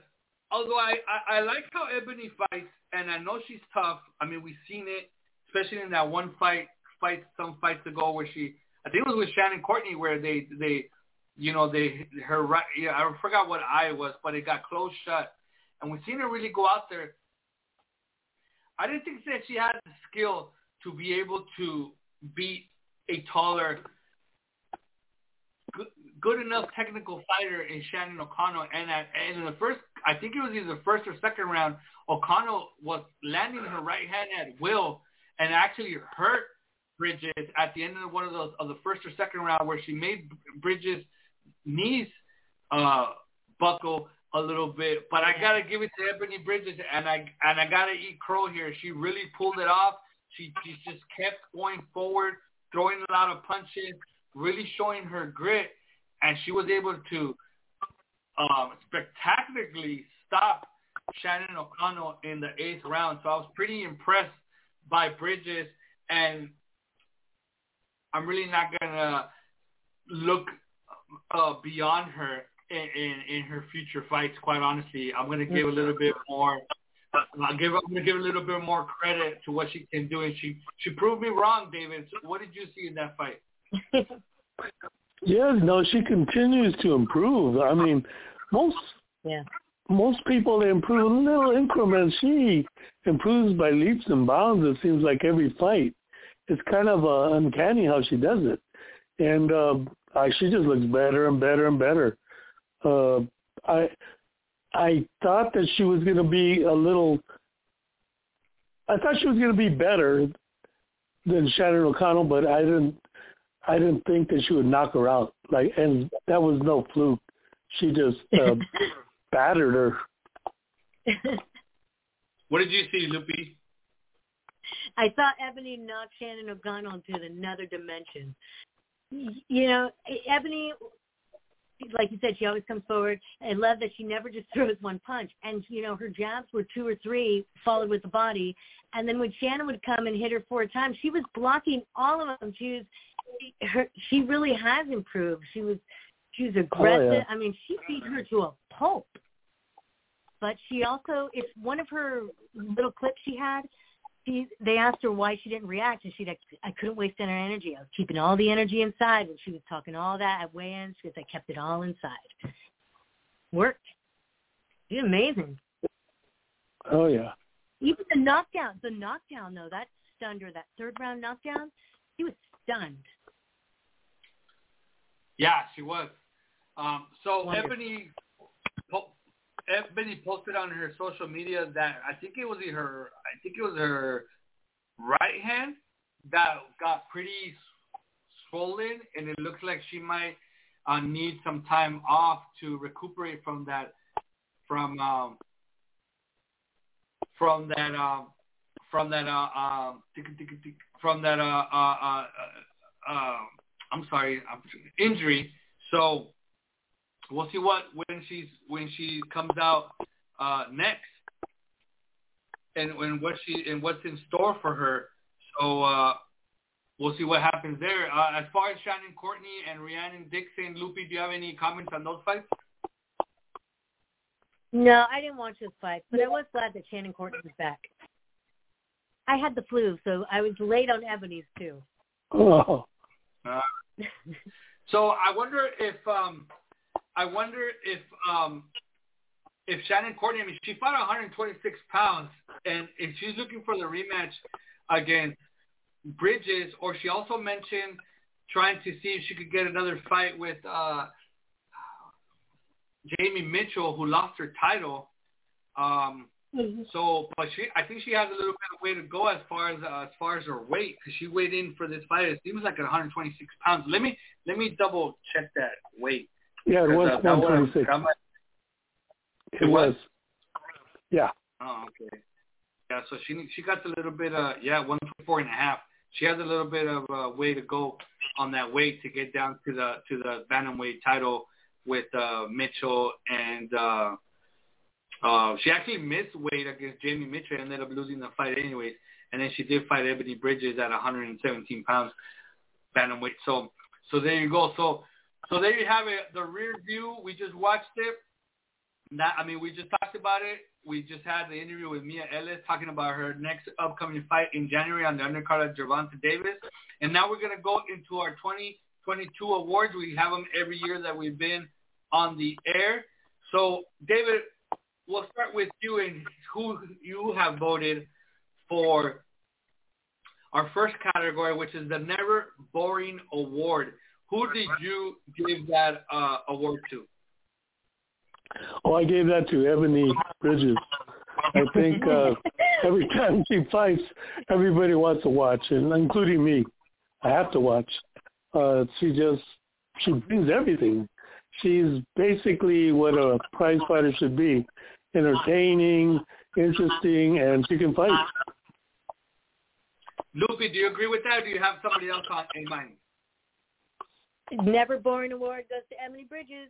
although I, I, I like how Ebony fights and I know she's tough. I mean, we've seen it, especially in that one fight, fight some fights ago where she, I think it was with Shannon Courtenay where they, they, you know, they, her right, yeah, I forgot what eye was, but it got closed shut. And we've seen her really go out there. I didn't think that she had the skill to be able to beat a taller, good, good enough technical fighter in Shannon O'Connell. And, at, and in the first, I think it was either the first or second round, O'Connell was landing her right hand at will and actually hurt Bridges at the end of one of those of the first or second round where she made Bridges knees uh, buckle a little bit. But I gotta give it to Ebony Bridges, and I and I gotta eat crow here. She really pulled it off. She she just kept going forward, throwing a lot of punches, really showing her grit, and she was able to um, spectacularly stop Shannon O'Connell in the eighth round. So I was pretty impressed by Bridges, and I'm really not gonna look uh, beyond her in, in, in her future fights. Quite honestly, I'm gonna give a little bit more. I'll give. I'm gonna give a little bit more credit to what she can do, and she she proved me wrong, David. So what did you see in that fight? Yes, no, she continues to improve. I mean, most Yeah. most people they improve in little increments. She improves by leaps and bounds. It seems like every fight. It's kind of uh, uncanny how she does it, and uh, I, she just looks better and better and better. Uh, I I thought that she was going to be a little. I thought she was going to be better than Shannon O'Connell, but I didn't. I didn't think that she would knock her out. Like, and that was no fluke. She just uh, battered her. What did you see, Lupi? I saw Ebony knocked Shannon O'Connell into another dimension. You know, Ebony, like you said, she always comes forward. I love that she never just throws one punch. And, you know, her jabs were two or three followed with the body. And then when Shannon would come and hit her four times, she was blocking all of them. She was, her, she really has improved. She was, she was oh, aggressive. yeah. I mean, she beat her to a pulp. But she also, it's one of her little clips she had she they asked her why she didn't react and she like I couldn't waste any energy. I was keeping all the energy inside when she was talking all that at weigh-ins because I kept it all inside. Worked. She's amazing. Oh yeah. Even the knockdown, the knockdown though, that stunned her. That third round knockdown, she was stunned. Yeah, she was. Um, so Wonderful. Ebony, po- Ebony posted on her social media that I think it was her, I think it was her right hand that got pretty swollen, and it looks like she might uh, need some time off to recuperate from that, from um, from that um, from that uh, um, from that uh, uh, uh, uh, I'm sorry, injury. So we'll see what when she's when she comes out uh, next, and and what she and what's in store for her. So uh, we'll see what happens there. Uh, as far as Shannon Courtenay and Rhiannon Dixon, Lupi, do you have any comments on those fights? No, I didn't watch this fight, but I was glad that Shannon Courtney was back. I had the flu, so I was late on Ebony's too. Oh. Uh, so I wonder if um, I wonder if um, if Shannon Courtenay, I mean, she fought 126 pounds, and if she's looking for the rematch against Bridges, or she also mentioned trying to see if she could get another fight with uh, Jamie Mitchell, who lost her title. Um, mm-hmm. So, but she, I think she has a little bit of way to go as far as uh, as far as her weight because she weighed in for this fight. It seems like 126 pounds. Let me let me double check that weight. Yeah, it was uh, 126. It was. Yeah. Oh, okay. Yeah, so she she got a little bit uh yeah 124 and a half. She has a little bit of a way to go on that weight to get down to the to the bantamweight title with uh Mitchell and uh uh she actually missed weight against Jamie Mitchell and ended up losing the fight anyways. And then she did fight Ebony Bridges at 117 pounds bantamweight. So so there you go. So so there you have it. The rear view. We just watched it. Not, I mean, we just talked about it. We just had the interview with Mia Ellis talking about her next upcoming fight in January on the undercard of Gervonta Davis. And now we're going to go into our 2022 awards. We have them every year that we've been on the air. So, David, we'll start with you and who you have voted for our first category, which is the Never Boring Award. Who did you give that uh, award to? Oh, I gave that to Ebony Bridges. I think uh, every time she fights, everybody wants to watch, and including me. I have to watch. Uh, she just she brings everything. She's basically what a prize fighter should be: entertaining, interesting, and she can fight. Lupi, do you agree with that? Or do you have somebody else on in mind? Never Boring Award goes to Ebony Bridges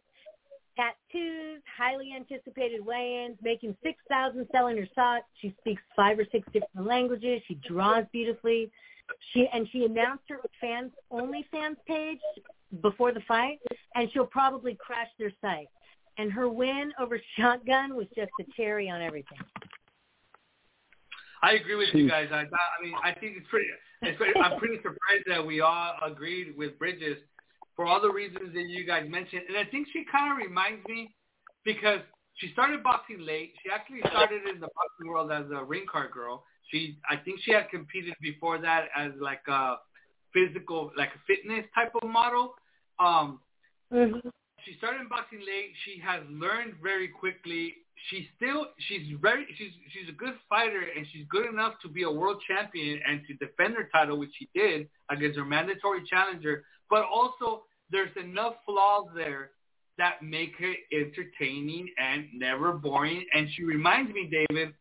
tattoos, highly anticipated weigh-ins, making 6000 selling her socks. She speaks five or six different languages. She draws beautifully. She and she announced her fans only fans page before the fight, and she'll probably crash their site. And her win over Shotgun was just a cherry on everything. I agree with you guys. I, I mean, I think it's pretty. It's pretty I'm pretty surprised that we all agreed with Bridges for all the reasons that you guys mentioned. And I think she kind of reminds me because she started boxing late. She actually started in the boxing world as a ring card girl. She, I think she had competed before that as like a physical, like a fitness type of model. Um, mm-hmm. She started in boxing late. She has learned very quickly. She's still, she's very, she's, she's a good fighter and she's good enough to be a world champion and to defend her title, which she did against her mandatory challenger but also there's enough flaws there that make her entertaining and never boring. And she reminds me, David,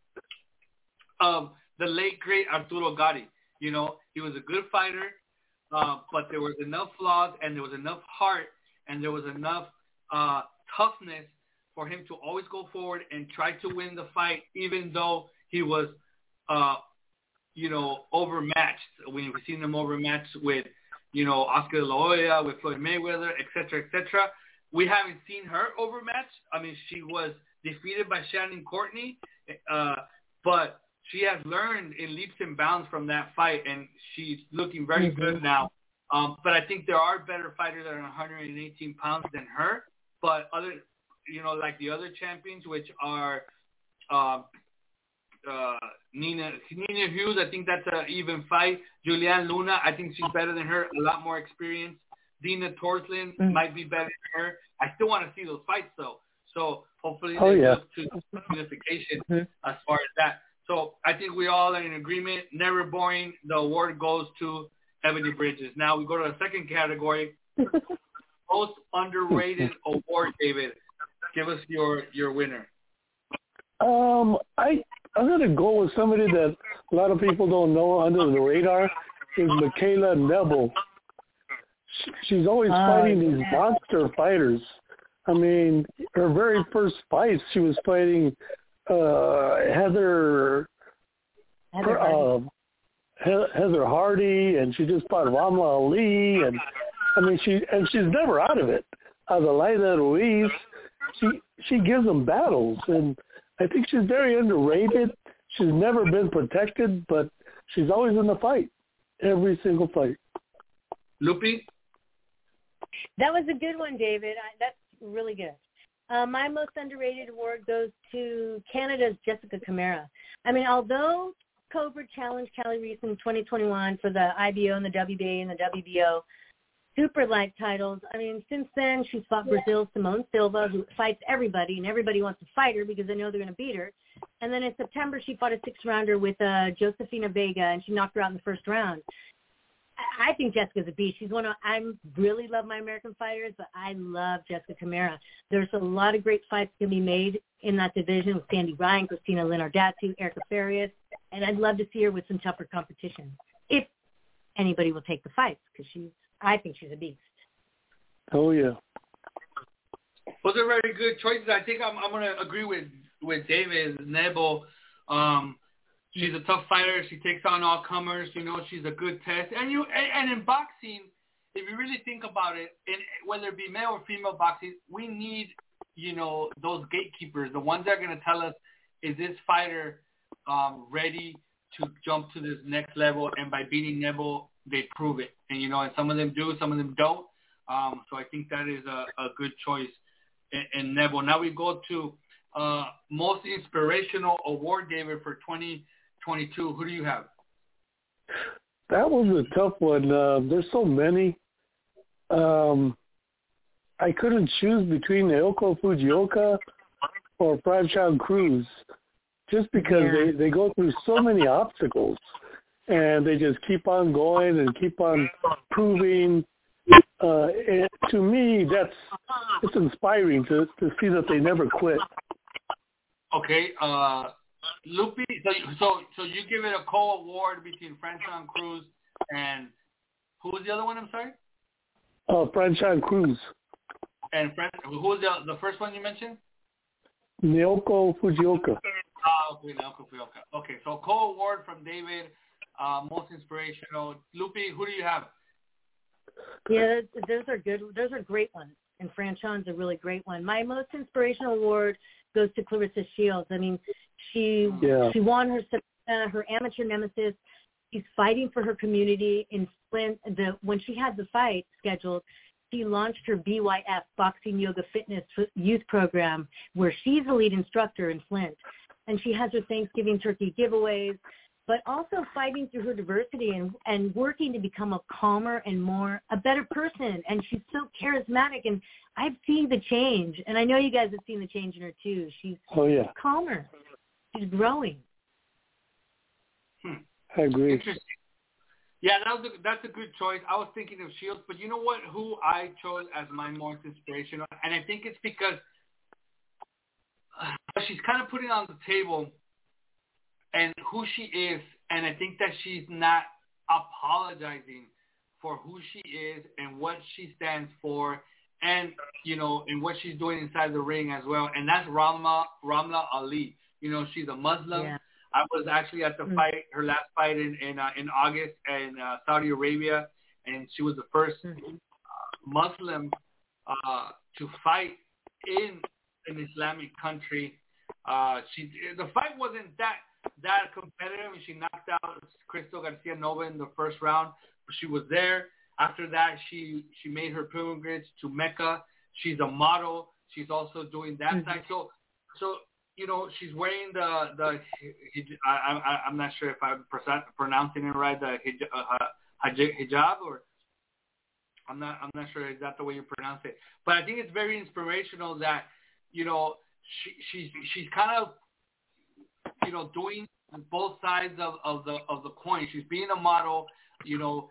of the late great Arturo Gatti. You know, he was a good fighter, uh, but there was enough flaws and there was enough heart and there was enough uh, toughness for him to always go forward and try to win the fight, even though he was, uh, you know, overmatched. We've seen him overmatched with you know, Oscar De La Hoya with Floyd Mayweather, et cetera, et cetera. We haven't seen her overmatched. I mean, she was defeated by Shannon Courtenay, uh, but she has learned in leaps and bounds from that fight, and she's looking very mm-hmm. good now. Um, but I think there are better fighters that are 118 pounds than her. But other, you know, like the other champions, which are uh, uh, Nina Nina Hughes. I think that's an even fight. Yulihan Luna. I think she's better than her. A lot more experience. Dina Thorslund mm-hmm. might be better than her. I still want to see those fights though. So hopefully oh, yeah. to unification mm-hmm. as far as that. So I think we all are in agreement. Never boring. The award goes to Ebony Bridges. Now we go to the second category. Most underrated award, David. Give us your your winner. Um, I I'm gonna go with somebody that a lot of people don't know under the radar is Michaela Nebel. She, she's always Oh, fighting these monster fighters. I mean, her very first fight, she was fighting uh Heather Heather uh, Heather Hardy, and she just fought Ramla Ali, and I mean, she and she's never out of it. Adelaida Ruiz, she she gives them battles, and I think she's very underrated. She's never been protected, but she's always in the fight, every single fight. Lupi? That was a good one, David. I, that's really good. Uh, my most underrated award goes to Canada's Jessica Camara. I mean, although Cobra challenged Kali Reis in 2021 for the IBO and the WBA and the WBO super light titles, I mean, since then she's fought Brazil's Simone Silva, who fights everybody, and everybody wants to fight her because they know they're going to beat her. And then in September, she fought a six-rounder with uh, Josefina Vega, and she knocked her out in the first round. I I think Jessica's a beast. She's one of I really love my American fighters, but I love Jessica Camara. There's a lot of great fights to be made in that division with Sandy Ryan, Christina Linardatou, Erica Farias, and I'd love to see her with some tougher competition if anybody will take the fights because she's I think she's a beast. Oh yeah. Those are very good choices. I think I'm I'm gonna agree with with David Nebo. Um, she's a tough fighter. She takes on all comers. You know, she's a good test. And you and, and in boxing, if you really think about it, in whether it be male or female boxing, we need you know those gatekeepers, the ones that are gonna tell us is this fighter um, ready to jump to this next level, and by beating Nebo, they prove it. And you know, and some of them do, some of them don't. Um, so I think that is a, a good choice in, in Nebo. Now we go to uh, most inspirational award, David, for 2022. Who do you have? That was a tough one. Uh, there's so many. Um, I couldn't choose between Naoko Fujioka or Franchon Crews just because Yeah. they, they go through so many obstacles and they just keep on going and keep on proving. Uh, and to me, that's it's inspiring to, to see that they never quit. Okay, uh, Lupi. So, you- so, so you give it a co-award between Franchon Crews and who was the other one? I'm sorry. Uh, Franchon Crews, And Fran- who was the the first one you mentioned? Naoko Fujioka. Oh, okay, Naoko Fujioka. Okay, so co-award from David, uh, most inspirational. Lupi, who do you have? Yeah, those- those are good. Those are great ones. And Franchon's a really great one. My most inspirational award goes to Claressa Shields. I mean, she Yeah. she won her her amateur nemesis. She's fighting for her community in Flint. The when she had the fight scheduled, she launched her BYF Boxing Yoga Fitness Youth Program, where she's the lead instructor in Flint, and she has her Thanksgiving turkey giveaways but also fighting through her diversity and and working to become a calmer and more a better person and she's so charismatic and I've seen the change and I know you guys have seen the change in her too. She's Oh yeah, calmer. She's growing. Hmm. I agree. Interesting. Yeah, that was a, that's a good choice. I was thinking of Shields, but you know what? Who I chose as my most inspirational, and I think it's because uh, she's kind of putting on the table and who she is, and I think that she's not apologizing for who she is and what she stands for, and you know, and what she's doing inside the ring as well. And that's Ramla Ramla Ali. You know, she's a Muslim. Yeah. I was actually at the Mm. fight, her last fight in in, uh, in August in uh, Saudi Arabia, and she was the first Mhm. Muslim uh, to fight in an Islamic country. Uh, she the fight wasn't that that competitive. She knocked out Crystal Garcia Nova in the first round. She was there. After that, she she made her pilgrimage to Mecca. She's a model. She's also doing that Mhm. side. So so you know she's wearing the the I, I I'm not sure if I'm pronouncing it right the uh, hij- hijab or I'm not I'm not sure is that the way you pronounce it. But I think it's very inspirational that you know she she's she's kind of you know doing both sides of, of the of the coin. She's being a model, you know,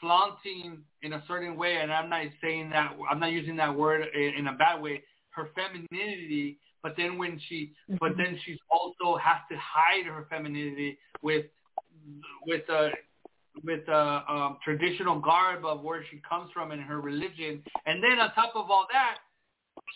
flaunting in a certain way, and I'm not saying that I'm not using that word in, in a bad way. her femininity, but then when she, but then she's also has to hide her femininity with with a with a um, traditional garb of where she comes from and her religion, and then on top of all that,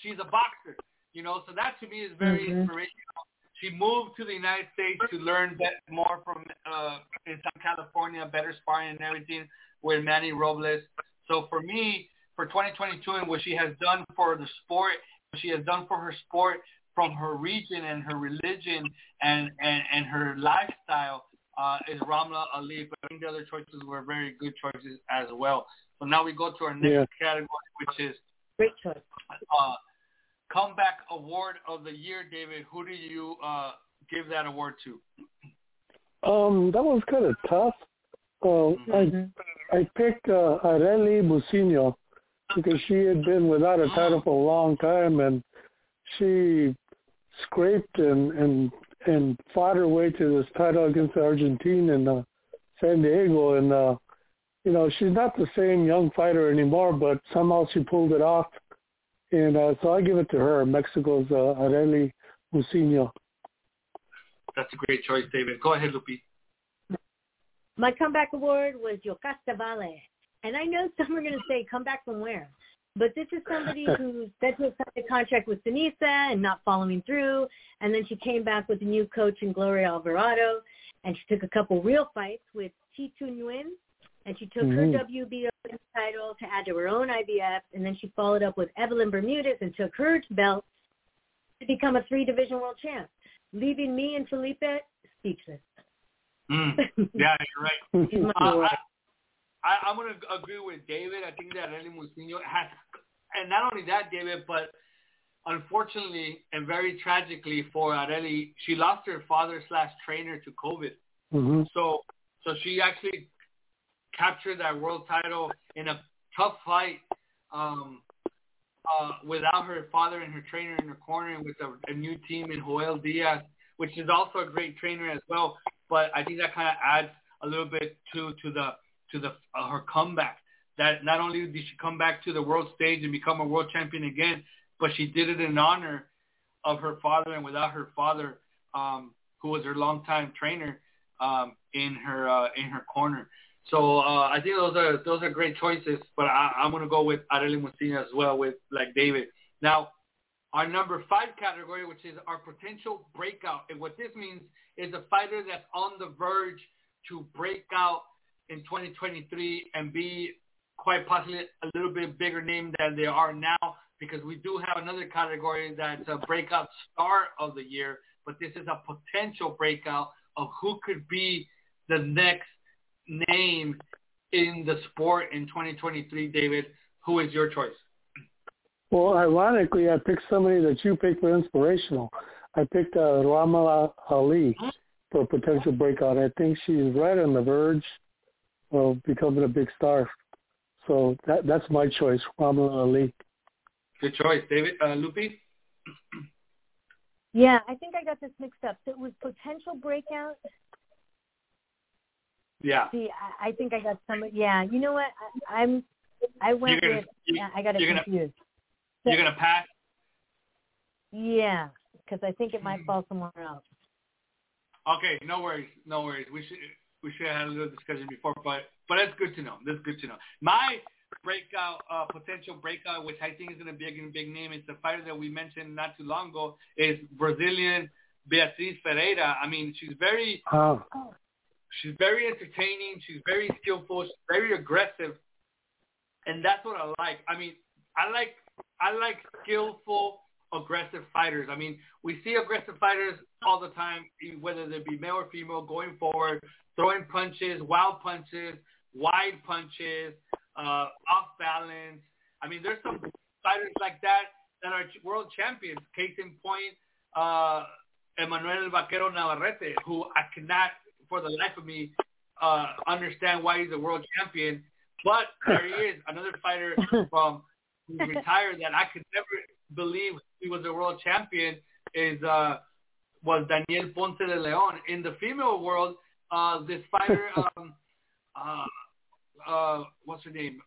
she's a boxer. You know, so that to me is very Mhm. inspirational. She moved to the United States to learn more from uh, in Southern California, better sparring and everything with Manny Robles. So for me, for 2022 and what she has done for the sport, she has done for her sport from her region and her religion and, and, and her lifestyle uh, is Ramla Ali. But I think the other choices were very good choices as well. So now we go to our next Yeah. category, which is Great choice. uh, comeback award of the year, David. Who do you uh, give that award to? Um, that was kind of tough. Uh, Mhm. I I picked uh, Arely Muciño because she had been without a title for a long time, and she scraped and and and fought her way to this title against the Argentine in uh, San Diego, and uh, you know she's not the same young fighter anymore, but somehow she pulled it off, and uh, so I give it to her, Mexico's uh, Arely Muciño. That's a great choice, David. Go ahead, Lupi. My comeback award was Yokasta Valle. And I know some are going to say, come back from where? But this is somebody who said to sign a contract with DAZN and not following through. And then she came back with a new coach in Gloria Alvarado. And she took a couple real fights with Chi Tu Nguyen. And she took Mhm. her WBO title to add to her own IBF. And then she followed up with Evelyn Bermudez and took her belt to become a three-division world champ, leaving me and Felipe speechless. Mm. Yeah, you're right. Uh. I, I, I'm going to agree with David. I think that Eli Mucino has, and not only that, David, but unfortunately and very tragically for Areli, she lost her father slash trainer to COVID. hmm So, so she actually captured that world title in a tough fight um, uh, without her father and her trainer in her corner and with a, a new team in Joel Diaz, which is also a great trainer as well. But I think that kind of adds a little bit to to the to the uh, her comeback. That not only did she come back to the world stage and become a world champion again, but she did it in honor of her father and without her father, um, who was her longtime trainer um, in her uh, in her corner. So uh, I think those are those are great choices, but I, I'm going to go with Arely Muciño as well, with like David. Now, our number five category, which is our potential breakout, and what this means is a fighter that's on the verge to break out in 2023 and be quite possibly a little bit bigger name than they are now, because we do have another category that's a breakout star of the year, but this is a potential breakout of who could be the next name in the sport in 2023, David. Who is your choice? Well, ironically, I picked somebody that you picked for inspirational. I picked uh, Ramala Ali for a potential breakout. I think she's right on the verge of becoming a big star. So that that's my choice, Ramala Ali. Good choice, David. Uh, Lupi? Yeah, I think I got this mixed up. So it was potential breakout. Yeah. See, I, I think I got some. Yeah, you know what? I, I'm. I went gonna- with. you- Yeah, I got it you're gonna- confused. You're going to pass? Yeah, because I think it might fall somewhere else. Okay, no worries, no worries. We should we should have had a little discussion before, but but that's good to know. That's good to know. My breakout uh, potential breakout, which I think is going to be a big name, is the fighter that we mentioned not too long ago, is Brazilian Beatriz Ferreira. I mean, she's very Ah, she's very entertaining. She's very skillful. She's very aggressive, and that's what I like. I mean, I like I like skillful, aggressive fighters. I mean, we see aggressive fighters all the time, whether they be male or female, going forward, throwing punches, wild punches, wide punches, uh, off balance. I mean, there's some fighters like that that are world champions. Case in point, uh, Emanuel Vaquero Navarrete, who I cannot, for the life of me, uh, understand why he's a world champion. But there he is, another fighter from who retired that I could never believe he was a world champion is uh, was Daniel Ponce de Leon. In the female world, uh, this fighter, um, uh, uh, what's her name?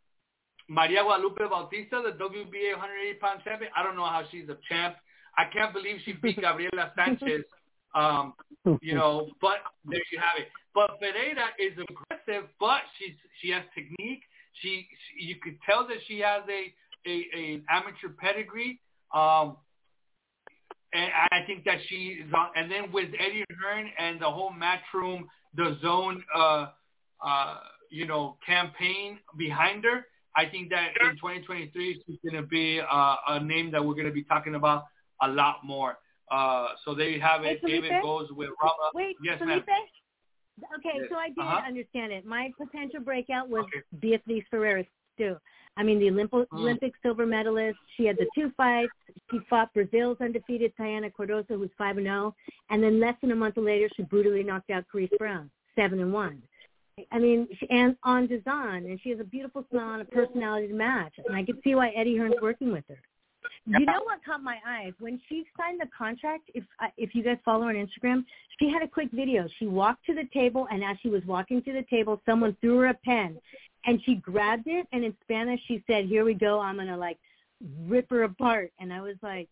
Maria Guadalupe Bautista, the WBA 180 pound champion. I don't know how she's a champ. I can't believe she beat Gabriela Sanchez. Um, you know, but there you have it. But Pereira is aggressive, but she's she has technique. She, she you could tell that she has a a, a amateur pedigree. Um, and I think that she is on, and then with Eddie Hearn and the whole Matchroom, DAZN, uh, uh, you know, campaign behind her, I think that in 2023 she's going to be uh, a name that we're going to be talking about a lot more. Uh, so there you have it. Hey, David Felipe? goes with Rama. Wait, yes, Felipe? ma'am. Okay, so I didn't Uh-huh. understand it. My potential breakout was Okay. Beatriz Ferreira too. I mean, the Olymp- Mm. Olympic silver medalist. She had the two fights. She fought Brazil's undefeated Tayana Cordoza, who's five and zero, and then less than a month later, she brutally knocked out Carisse Brown, seven and one. I mean, she, and on design, and she has a beautiful smile and a personality to match. And I could see why Eddie Hearn's working with her. You know what caught my eye when she signed the contract? If uh, if you guys follow her on Instagram, she had a quick video. She walked to the table, and as she was walking to the table, someone threw her a pen, and she grabbed it, and in Spanish she said, "Here we go. I'm gonna like rip her apart." And I was like,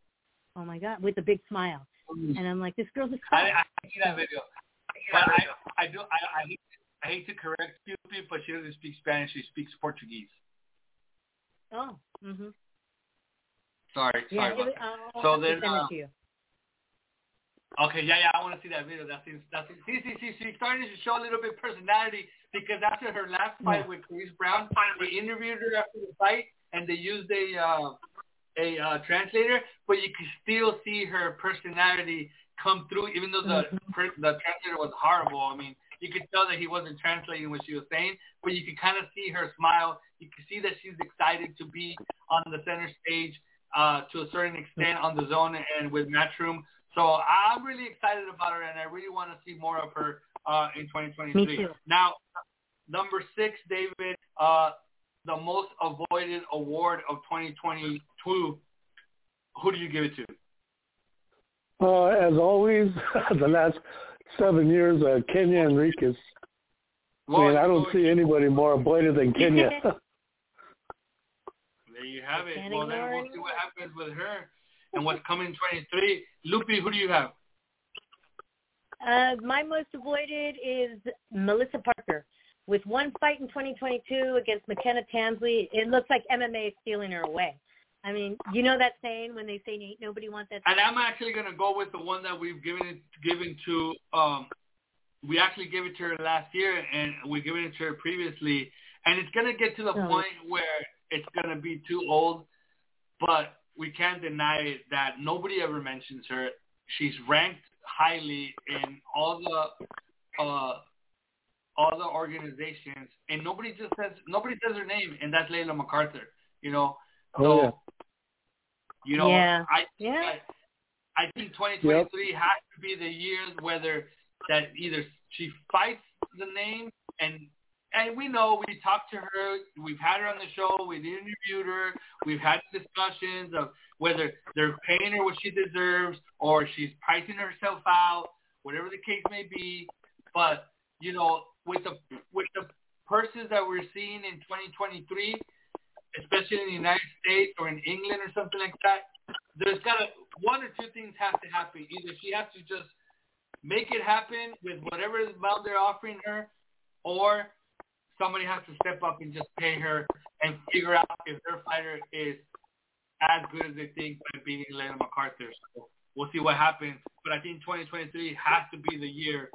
"Oh my god!" with a big smile. And I'm like, "This girl's a I, star." I see that video. But I, I do. I, I hate. I hate to correct you, but she doesn't speak Spanish. She speaks Portuguese. Oh, mhm. Sorry, Yeah. sorry about it- that. I'll So have to then, uh, to you. Okay, yeah, yeah, I want to see that video. That seems, that seems, see, see, see, she's starting to show a little bit of personality because after her last fight Yeah. with Chris Brown, they interviewed her after the fight and they used a uh, a uh, translator, but you could still see her personality come through, even though the Mhm. the translator was horrible. I mean, you could tell that he wasn't translating what she was saying, but you could kind of see her smile. You could see that she's excited to be on the center stage uh, to a certain extent on DAZN and with Matchroom. So I'm really excited about her, and I really want to see more of her uh, in 2023. Me too. Now, number six, David, uh, the most avoided award of 2022. Who do you give it to? Uh, as always, the last seven years, uh, Kenia Enriquez. I mean, I don't see anybody more avoided than Kenya. There you have it. Well, then we'll see what happens with her and what's coming in 23. Lupi, who do you have? Uh, my most avoided is Melissa Parker. With one fight in 2022 against McKenna Tansley, it looks like MMA is stealing her away. I mean, you know that saying when they say ain't nobody wants that. And I'm actually going to go with the one that we've given it given to. Um, we actually gave it to her last year, and we given it to her previously. And it's going to get to the Oh. point where it's going to be too old, but we can't deny it that nobody ever mentions her. She's ranked highly in all the uh, all the organizations, and nobody just says nobody says her name, and that's Layla McCarter. You know, Oh, so yeah. you know, Yeah. I Yeah. I, I think 2023 has to be the year whether that either she fights the name and and we know we talked to her, we've had her on the show, we've interviewed her, we've had discussions of whether they're paying her what she deserves or she's pricing herself out, whatever the case may be. But you know, with the with the purses that we're seeing in 2023, especially in the United States or in England or something like that, there's got to one or two things have to happen. Either she has to just make it happen with whatever amount they're offering her, or somebody has to step up and just pay her and figure out if their fighter is as good as they think by beating Elena McCarter. So we'll see what happens. But I think 2023 has to be the year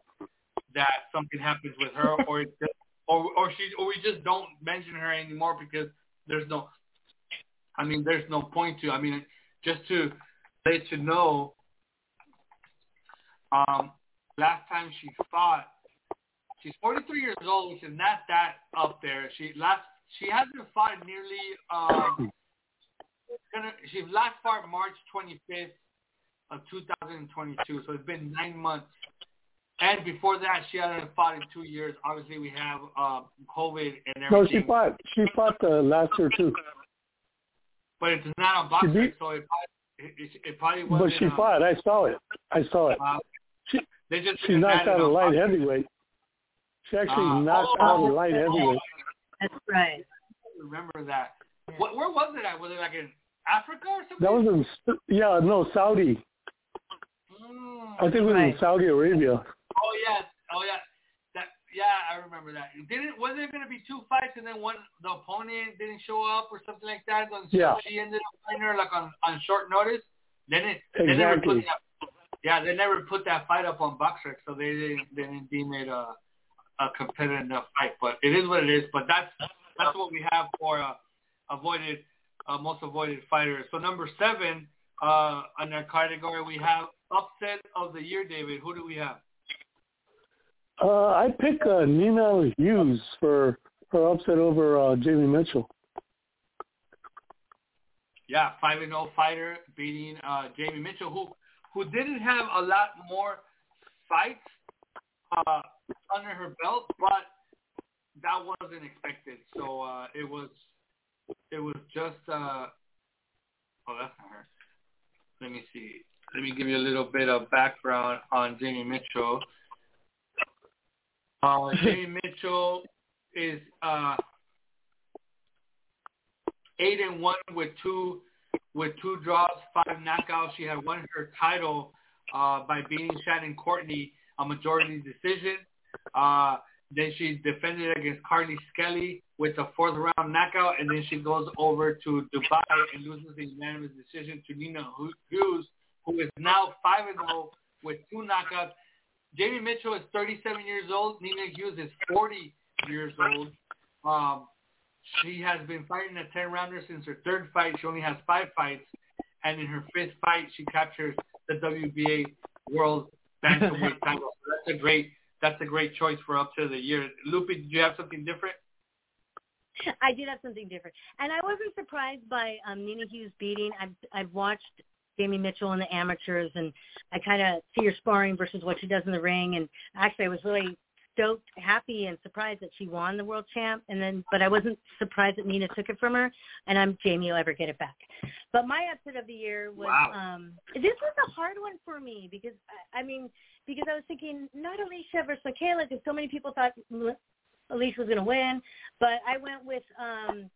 that something happens with her, or it just, or or she or we just don't mention her anymore because there's no. I mean, there's no point to. I mean, just to let you know. Um, last time she fought, she's 43 years old, which is not that up there. She last she hasn't fought nearly. Um, gonna she last fought March 25th of 2022, so it's been nine months. And before that, she hadn't fought in two years. Obviously, we have uh, COVID and everything. No, she fought. She fought uh, last year too. But it's not on boxing, beat- so it probably, it, it, probably But wasn't. she uh, fought. I saw it. I saw it. Uh, She they just she knocked out a light boxing. heavyweight. She actually Uh, knocked oh, out a light heavyweight. That's right. remember that. What, where was it at? Was it like in Africa or something? That was in yeah no Saudi. Mm. I think it was in Saudi Arabia. Oh yeah, oh yeah, that yeah, I remember that. Didn't was there going to be two fights and then one the opponent didn't show up or something like that? And so Yeah. she ended up playing her like on on short notice. Then it they never put Exactly. that, yeah they never put that fight up on Boxrec, so they didn't they didn't deem it a a competitive enough fight. But it is what it is. But that's that's what we have for uh, avoided uh, most avoided fighters. So number seven uh, on our category we have upset of the year. David, who do we have? Uh, I pick uh, Nina Hughes for her upset over uh, Jamie Mitchell. Yeah, five and zero fighter beating uh, Jamie Mitchell, who who didn't have a lot more fights uh, under her belt, but that wasn't expected. So uh, it was it was just uh, oh that's not her. Let me see. Let me give you a little bit of background on Jamie Mitchell. Uh, Jamie Mitchell is uh, eight and one with two with two draws, five knockouts. She had won her title uh, by beating Shannon Courtenay a majority decision. Uh, then she defended against Carly Skelly with a fourth round knockout, and then she goes over to Dubai and loses the unanimous decision to Nina Hughes, who is now five and zero with two knockouts. Jamie Mitchell is 37 years old. Nina Hughes is 40 years old. Um, she has been fighting a 10 rounder since her third fight. She only has five fights, and in her fifth fight, she captures the WBA World Bantamweight title. So that's a great that's a great choice for up to the year. Lupe, did you have something different? I did have something different, and I wasn't surprised by um, Nina Hughes beating. I've I've watched Jamie Mitchell in the amateurs, and I kind of see her sparring versus what she does in the ring. And actually, I was really stoked, happy, and surprised that she won the world champ. And then, but I wasn't surprised that Nina took it from her. And I'm Jamie will ever get it back. But my upset of the year was Wow. um this was a hard one for me because I, I mean because I was thinking not Alycia versus Mikaela because so many people thought Alycia was going to win, but I went with um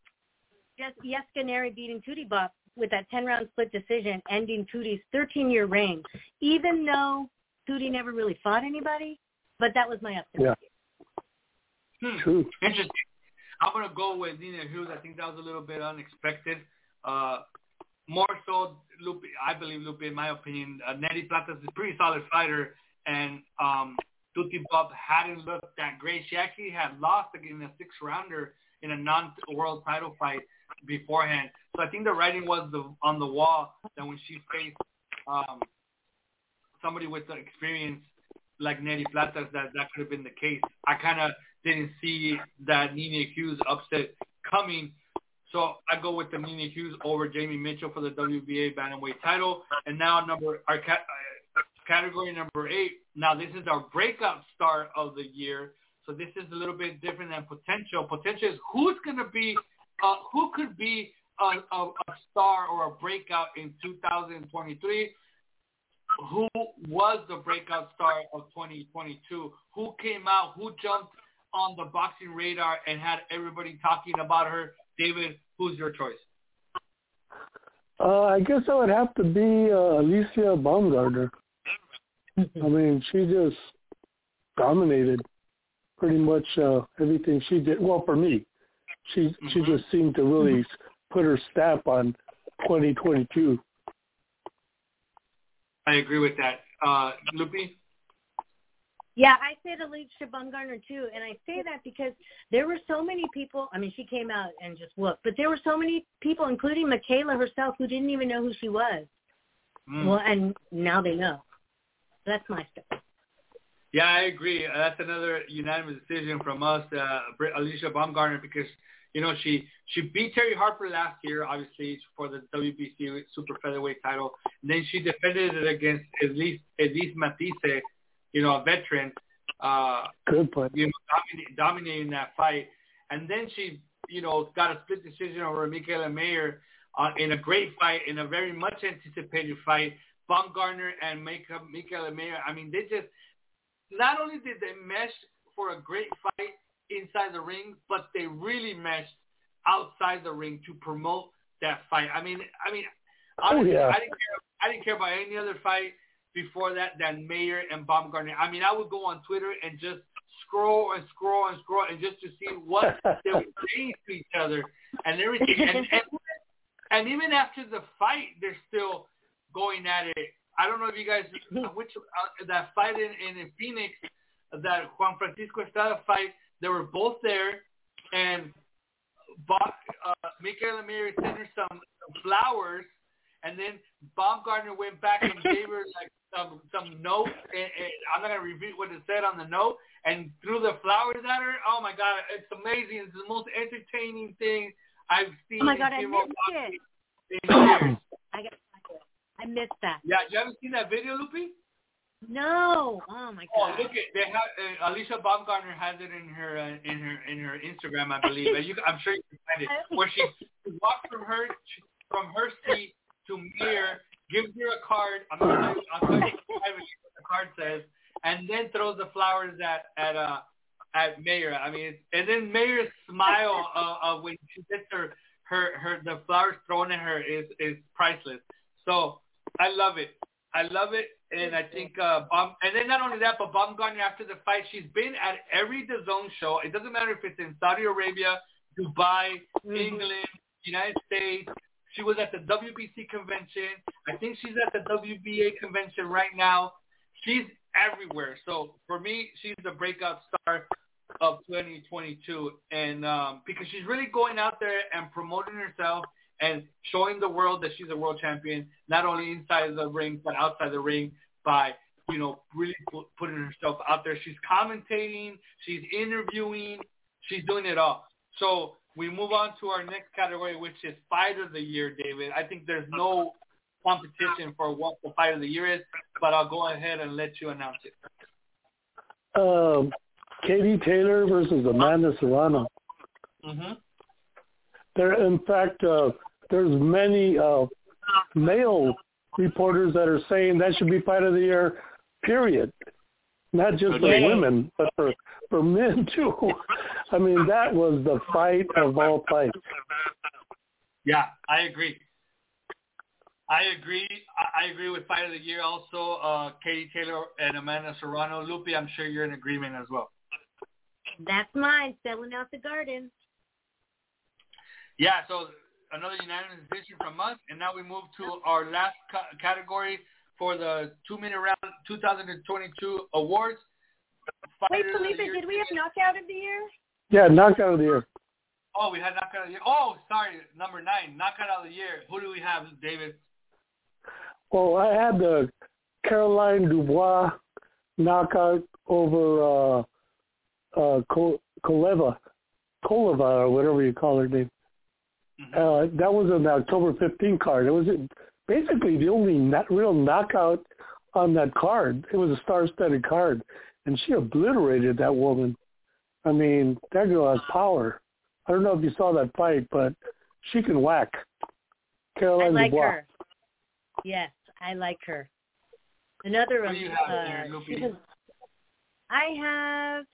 just Yeska Neri beating Tuti Bopp with that 10 round split decision, ending Tuti's 13 year reign, even though Tuti never really fought anybody. But that was my upset. Yeah. Hmm. True. Interesting. I'm gonna go with Nina Hughes. I think that was a little bit unexpected. Uh, more so, Lupe. I believe Lupe, in my opinion, uh, Nery Plata is a pretty solid fighter, and um, Tuti Bopp hadn't looked that great. She actually had lost in a six rounder in a non-world title fight beforehand. So I think the writing was the, on the wall that when she faced um, somebody with the experience like Nery Platas, that that could have been the case. I kind of didn't see that Nina Hughes upset coming. So I go with the Nina Hughes over Jamie Mitchell for the WBA bantamweight title. And now number our ca- uh, category number eight. Now this is our breakout star of the year. So this is a little bit different than potential. Potential is who's going to be, uh, who could be a, a, a star or a breakout in 2023 who was the breakout star of 2022? Who came out? Who jumped on the boxing radar and had everybody talking about her? David, who's your choice? Uh, I guess I would have to be uh, Alycia Baumgardner. I mean, she just dominated pretty much uh, everything she did. Well, for me, she she Mhm. just seemed to really put her stamp on 2022. I agree with that. Uh, Lupe? Yeah, I say said Alycia Baumgardner too, and I say that because there were so many people. I mean, she came out and just whooped, but there were so many people, including Mikaela herself, who didn't even know who she was. Mm. Well, and now they know. That's my stuff. Yeah, I agree. Uh, That's another unanimous decision from us, uh, Br- Alycia Baumgardner, because you know she she beat Terri Harper last year, obviously for the WBC super featherweight title. And then she defended it against Elise Elise Matthysse, you know, a veteran. Uh, Good play. you know, dominating, dominating that fight. And then she, you know, got a split decision over Mikaela Mayer uh, in a great fight, in a very much anticipated fight. Baumgardner and Mika- Mayer, I mean, they just, not only did they mesh for a great fight inside the ring, but they really meshed outside the ring to promote that fight. I mean, I mean, Oh, yeah. I didn't care. I didn't care about any other fight before that than Mayer and Baumgardner. I mean, I would go on Twitter and just scroll and scroll and scroll and just to see what they were saying to each other and everything. And, and and even after the fight, they're still going at it. I don't know if you guys which uh, that fight in, in Phoenix, that Juan Francisco Estrada fight. They were both there, and Bob, uh, Mikaela Mayer sent her some, flowers, and then Baumgardner went back and gave her like some some note. And, and I'm not gonna repeat what it said on the note, and threw the flowers at her. Oh my god, it's amazing! It's the most entertaining thing I've seen. Oh my in God, I missed it. I got. I missed that. Yeah, you haven't seen that video, Lupi? No. Oh my god. Oh, look at they have uh, Alycia Baumgardner has it in her uh, in her in her Instagram, I believe. And you, I'm sure you can find it where she walks from her from her seat to Mir, gives her a card. I'm gonna I'll tell you privately what the card says, and then throws the flowers at at uh at Mayer. I mean, it's, and then Mayer's smile uh, uh, when she gets her her her the flowers thrown at her is is priceless. So I love it. I love it, and I think uh, and then not only that, but Baumgardner after the fight, she's been at every DAZN show. It doesn't matter if it's in Saudi Arabia, Dubai, England, United States. She was at the WBC convention. I think she's at the WBA convention right now. She's everywhere. So for me, she's the breakout star of 2022, and um, because she's really going out there and promoting herself and showing the world that she's a world champion, not only inside the ring but outside the ring by you know really putting herself out there. She's commentating, she's interviewing, she's doing it all. So we move on to our next category, which is fight of the year, David. I think there's no competition for what the fight of the year is, but I'll go ahead and let you announce it. Um, Katie Taylor versus Amanda Serrano. Mm-hmm. There, in fact, uh, there's many uh, male reporters that are saying that should be fight of the year. Period. Not just for women, but for for men too. I mean, that was the fight of all fights. Yeah, I agree. I agree. I I agree with fight of the year also. Uh, Katie Taylor and Amanda Serrano. Lupi, I'm sure you're in agreement as well. That's mine. Selling out the garden. Yeah, so another unanimous decision from us, and now we move to our last ca- category for the two-minute round 2022 awards. Wait, Fighter of the Felipe, did we have knockout of the year? Yeah, knockout of the year. Oh, we had knockout of the year. Oh, sorry, number nine, knockout of the year. Who do we have, David? Well, I had the Caroline Dubois knockout over uh, uh, Koleva, Koleva or whatever you call her name. Mhm. Uh, that was an October 15 card. It was basically the only not real knockout on that card. It was a star-studded card, and she obliterated that woman. I mean, that girl has power. I don't know if you saw that fight, but she can whack. Caroline I like Dubois. her. Yes, I like her. Another one. you have uh, there, Lupi? she was- I have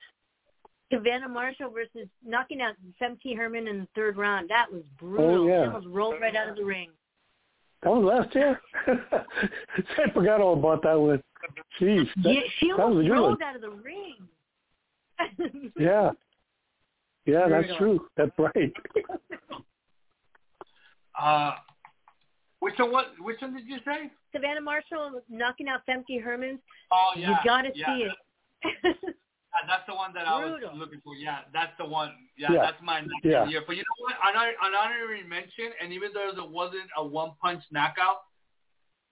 Savannah Marshall versus knocking out Femke Herman in the third round. That was brutal. Oh, yeah. She almost rolled right out of the ring. That was last year. I forgot all about that one. Jeez, that, yeah, she that was a almost good one. out of the ring. Yeah, yeah, that's Brutal. true. That's right. Uh, which one? What? Which one did you say? Savannah Marshall knocking out Femke Herman. Oh yeah, you got to yeah. see it. Uh, That's the one that I was looking for. Yeah, that's the one. Yeah, Yeah. that's my knockout Yeah. year. But you know what? An, hon- an honorary mention, and even though it wasn't a one-punch knockout,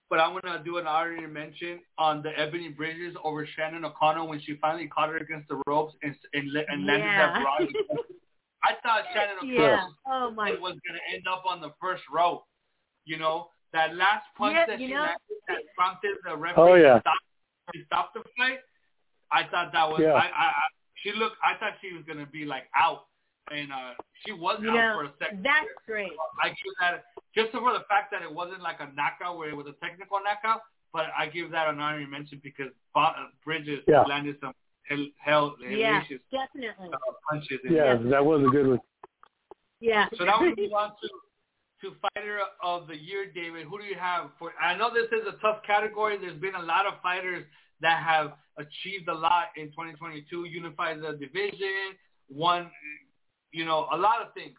but I'm gonna do an honorary mention on the Ebony Bridges over Shannon O'Connor when she finally caught her against the ropes and and, and landed Yeah. that broad. I thought Shannon O'Connor yeah. Oh my. was gonna end up on the first row. You know that last punch Yeah, that she know- landed that prompted the referee Oh, yeah. to stop, to stop the fight. I thought that was Yeah. I, I, I she looked I thought she was gonna be like out and uh she was You out know, for a second. that's great. I give that just for the fact that it wasn't like a knockout where it was a technical knockout, but I give that an honorary mention because Bo- Bridges Yeah. landed some hell, hell Yeah, hellacious definitely. uh, punches. in Yeah, there. that was a good one. Yeah. So now we move on to to fighter of the year, David. Who do you have for? I know this is a tough category. There's been a lot of fighters that have achieved a lot in 2022, unified the division, won, you know, a lot of things,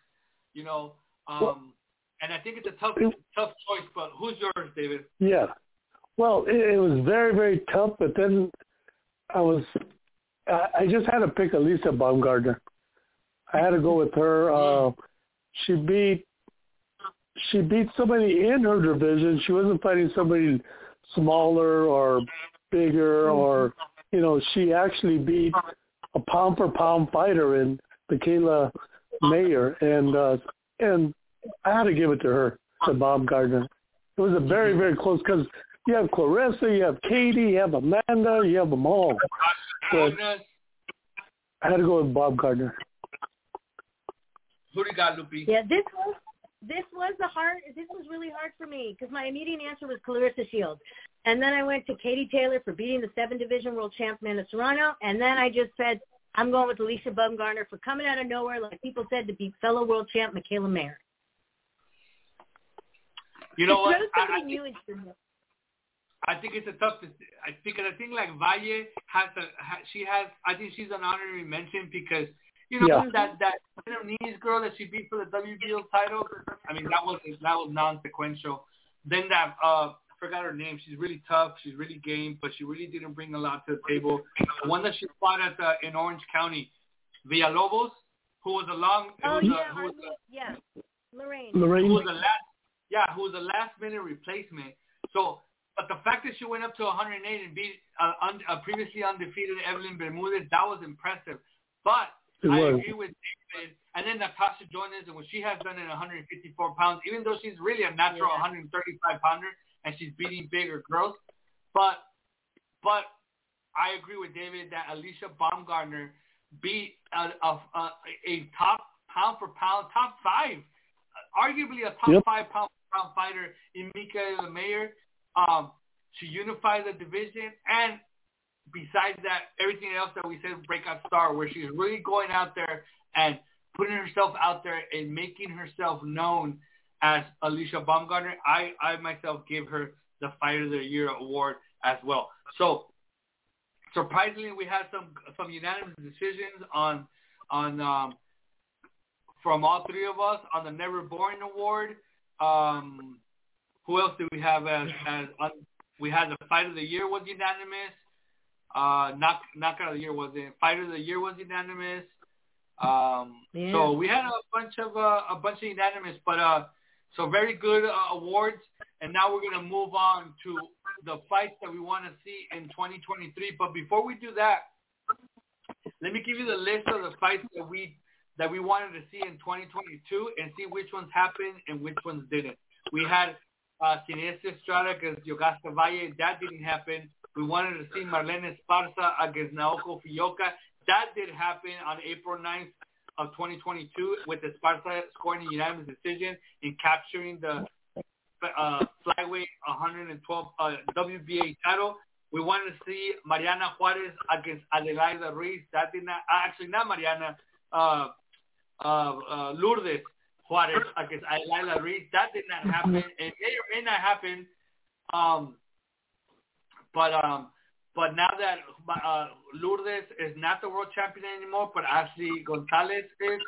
you know. Um, and I think it's a tough, tough choice. But who's yours, David? Yeah. Well, it, it was very, very tough, but then I was, I, I just had to pick Alycia Baumgardner. I had to go with her. Uh, she beat, she beat somebody in her division. She wasn't fighting somebody smaller or bigger, or you know, she actually beat a pound for pound fighter in Mikaela Mayer, and uh, and I had to give it to her, to Baumgardner. It was a very, very close because you have Claressa, you have Katie, you have Amanda, you have them all. But I had to go with Baumgardner. Who do you got, Lupi? Yeah, this was this was a hard. This was really hard for me because my immediate answer was Claressa Shields, and then I went to Katie Taylor for beating the seven division world champ Amanda Serrano, and then I just said I'm going with Alycia Baumgardner for coming out of nowhere, like people said, to beat fellow world champ Mikaela Mayer. You know what? I, I, think, new into the mix. I think it's a tough. I think I think like Valle has a. She has. I think she's an honorary mention because you know Yeah. that that Vietnamese girl that she beat for the WBO title. I mean that was that was non-sequential. Then that uh I forgot her name. She's really tough. She's really game, but she really didn't bring a lot to the table. The one that she fought at the, in Orange County, Villalobos, who was a long. Oh was a, yeah, who was Arlene- yeah, Lorraine. who was a last yeah, who was a last minute replacement. So, but the fact that she went up to 108 and beat uh, un, uh, previously undefeated Evelyn Bermudez, that was impressive. But It I was. agree with David. And then Natasha Jonas and what she has done in 154 pounds, even though she's really a natural Yeah. 135 pounder and she's beating bigger girls, but but I agree with David that Alycia Baumgardner beat a, a, a, a top pound for pound, top five, arguably a top Yep. five pound for pound fighter in Mikaela Mayer. Um, to unify the division and besides that, everything else that we said breakout star, where she's really going out there and putting herself out there and making herself known as Alycia Baumgardner. I, I myself gave her the Fighter of the Year award as well. So surprisingly, we had some some unanimous decisions on on um, from all three of us on the Never Born Award. Um, who else did we have as, as un, we had the Fight of the Year was unanimous. Uh, knock knockout of the year was in Fighter of the Year was unanimous. Um, Yeah. So we had a bunch of uh, a bunch of unanimous, but uh, so very good uh, awards. And now we're gonna move on to the fights that we want to see in 2023. But before we do that, let me give you the list of the fights that we that we wanted to see in 2022 and see which ones happened and which ones didn't. We had uh, Seniesa Estrada against Yokasta Valle. That didn't happen. We wanted to see Marlene Esparza against Naoko Fujioka. That did happen on April 9th of 2022 with Esparza scoring a unanimous decision in capturing the uh, flyweight 112 uh, WBA title. We wanted to see Mariana Juarez against Adelaida Ruiz. That did not, uh, actually not Mariana, uh, uh, uh, Lourdes Juarez against Adelaida Ruiz. That did not happen. It may or may not happen. Um, but um, but now that uh, Lourdes is not the world champion anymore, but Ashley Gonzalez is,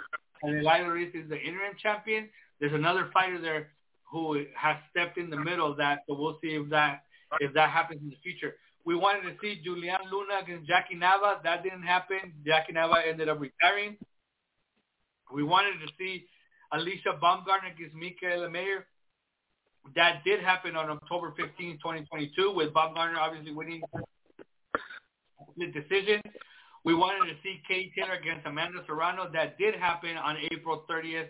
and Ruiz is the interim champion, there's another fighter there who has stepped in the middle of that. So we'll see if that if that happens in the future. We wanted to see Yulihan Luna against Jackie Nava. That didn't happen. Jackie Nava ended up retiring. We wanted to see Alycia Baumgardner against Mikaela Mayer. That did happen on October 15, 2022, with Baumgardner obviously winning the decision. We wanted to see Kate Taylor against Amanda Serrano. That did happen on April 30th,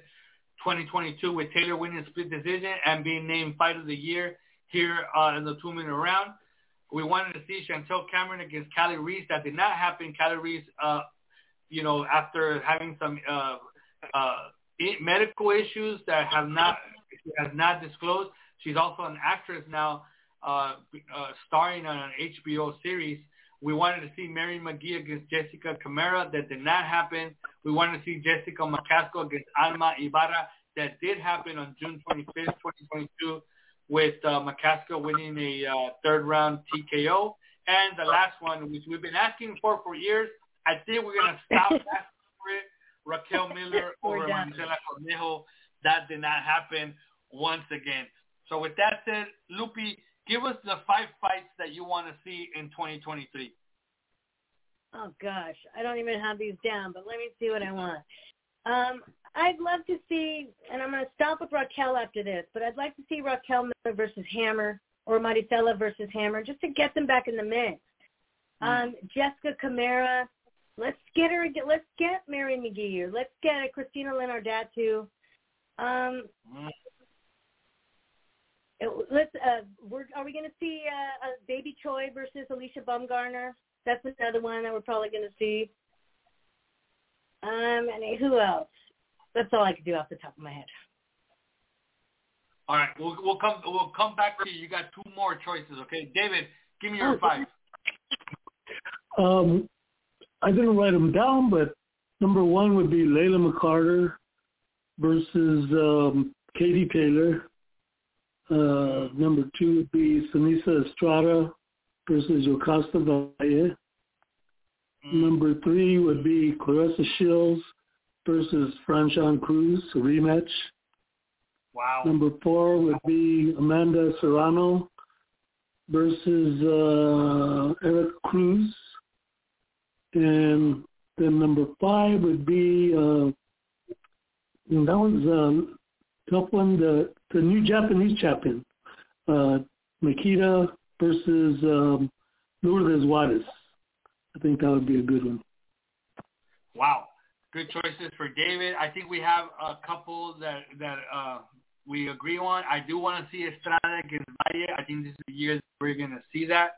2022, with Taylor winning split decision and being named Fight of the Year here uh, in the two-minute round. We wanted to see Chantelle Cameron against Kali Reis. That did not happen. Kali Reis, uh, you know, after having some uh, uh, medical issues that have not has not disclosed. She's also an actress now, uh, uh, starring on an HBO series We wanted to see Mary McGee against Jessica Camara. That did not happen. We wanted to see Jessica McCaskill against Alma Ibarra. That did happen on June 25th, 2022, with uh, McCaskill winning a uh, third round TKO. And the last one, which we've been asking for for years, I think we're going to stop asking for it. Raquel Miller over Maricela Cornejo. That did not happen once again. So with that said, Lupi, give us the five fights that you want to see in 2023. Oh gosh, I don't even have these down, but let me see what I want. Um, I'd love to see, and I'm going to stop with Raquel after this, but I'd like to see Raquel Miller versus Hammer or Maricela versus Hammer just to get them back in the mix. Hmm. Um, Jessica Camara, let's get her. Let's get Mary McGee. Let's get Christina Linardatou. Um, hmm let's. Uh, we're, are we going to see uh, uh, Baby Choi versus Alycia Baumgardner? That's another one that we're probably going to see. Um, and who else? That's all I can do off the top of my head. All right, we'll we'll come we'll come back to you. You got two more choices, okay? David, give me your oh, five. Um, I didn't write them down, but number one would be Layla McCarter versus um, Katie Taylor. Uh, number two would be Seniesa Estrada versus Yokasta Valle. Mm. Number three would be Claressa Shields versus Franchon Crews, a rematch. Wow. Number four would be Amanda Serrano versus uh, Eric Cruz. And then number five would be, uh, that was top one, the the new Japanese champion, uh, Makita versus um, Lourdes Juarez. I think that would be a good one. Wow, good choices for David. I think we have a couple that that uh, we agree on. I do want to see Estrada against Valle. I think this is the year we're going to see that.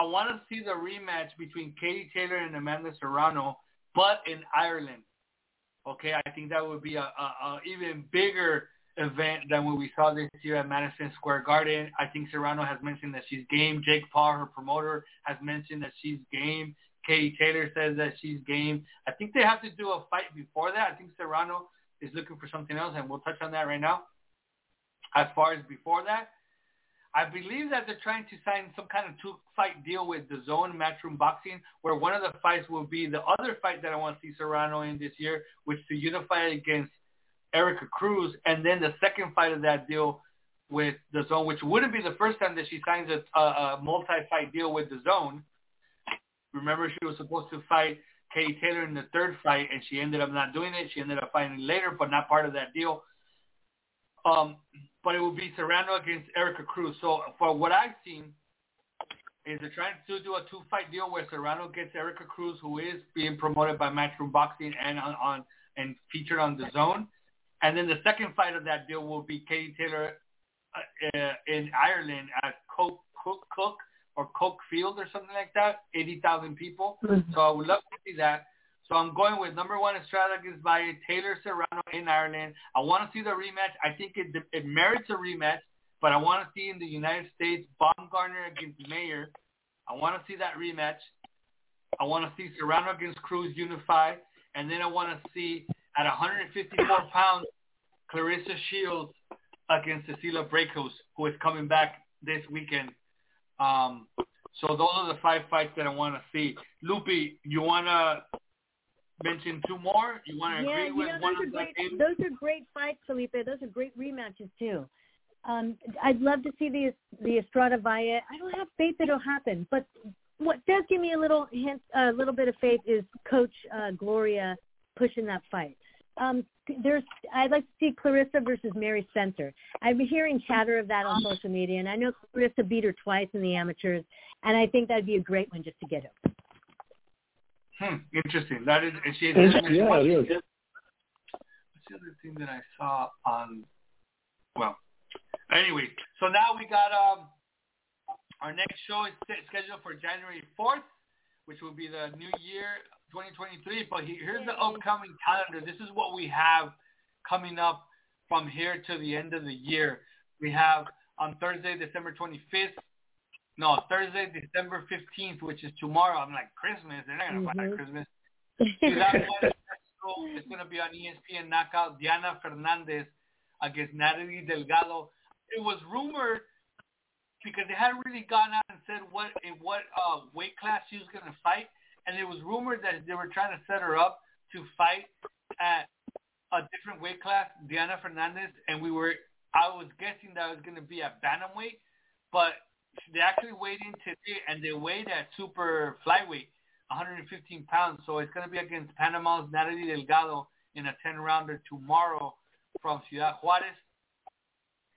I want to see the rematch between Katie Taylor and Amanda Serrano, but in Ireland. Okay, I think that would be a, a, a even bigger event than what we saw this year at Madison Square Garden. I think Serrano has mentioned that she's game. Jake Paul, her promoter, has mentioned that she's game. Katie Taylor says that she's game. I think they have to do a fight before that. I think Serrano is looking for something else, and we'll touch on that right now. As far as before that, I believe that they're trying to sign some kind of two-fight deal with DAZN Matchroom Boxing, where one of the fights will be the other fight that I want to see Serrano in this year, which to unify against Erica Cruz, and then the second fight of that deal with DAZN, which wouldn't be the first time that she signs a, a, a multi-fight deal with DAZN. Remember, she was supposed to fight Katie Taylor in the third fight, and she ended up not doing it. She ended up fighting later, but not part of that deal. Um, but it will be Serrano against Erica Cruz. So for what I've seen, is they're trying to do a two-fight deal where Serrano gets Erica Cruz, who is being promoted by Matchroom Boxing and on, on and featured on DAZN. And then the second fight of that deal will be Katie Taylor uh, uh, in Ireland at Coke Cook Cook or Coke Field or something like that, 80,000 people. Mm-hmm. So I would love to see that. So I'm going with number one Estrada against Valle, Taylor Serrano in Ireland. I want to see the rematch. I think it, it merits a rematch, but I want to see in the United States Baumgardner against Mayer. I want to see that rematch. I want to see Serrano against Cruz unify, and then I want to see at 154 pounds Claressa Shields against Cecilia Brækhus, who is coming back this weekend. Um, so those are the five fights that I want to see. Lupi, you want to mention two more? You want to yeah, agree with know, one of them? Those are great fights, Felipe. Those are great rematches too. Um, I'd love to see the the Estrada Valle. I don't have faith that it'll happen, but what does give me a little hint, a little bit of faith is Coach uh, Gloria pushing that fight. Um, there's, I'd like to see Claressa versus Mary Spencer. I've been hearing chatter of that on social media, and I know Claressa beat her twice in the amateurs, and I think that'd be a great one just to get her. Hmm, interesting. That is, she is. Yeah, it is. What's the other thing that I saw on? Well, anyway, so now we got um, our next show is scheduled for January fourth, which will be the New Year 2023. But here's the upcoming calendar. This is what we have coming up from here to the end of the year. We have on Thursday, December 25th, no Thursday, December fifteenth, which is tomorrow. I'm like Christmas. They're not gonna fight Mhm. at Christmas. Ciudad Juárez, is gonna be on ESPN knockout. Diana Fernandez against Natalie Delgado. It was rumored because they hadn't really gone out and said what in what uh, weight class she was gonna fight, and it was rumored that they were trying to set her up to fight at a different weight class, Diana Fernandez, and we were I was guessing that it was going to be at bantamweight, but they actually weighed in today, and they weighed at super flyweight, 115 pounds. So it's going to be against Panama's Natalie Delgado in a 10-rounder tomorrow from Ciudad Juarez.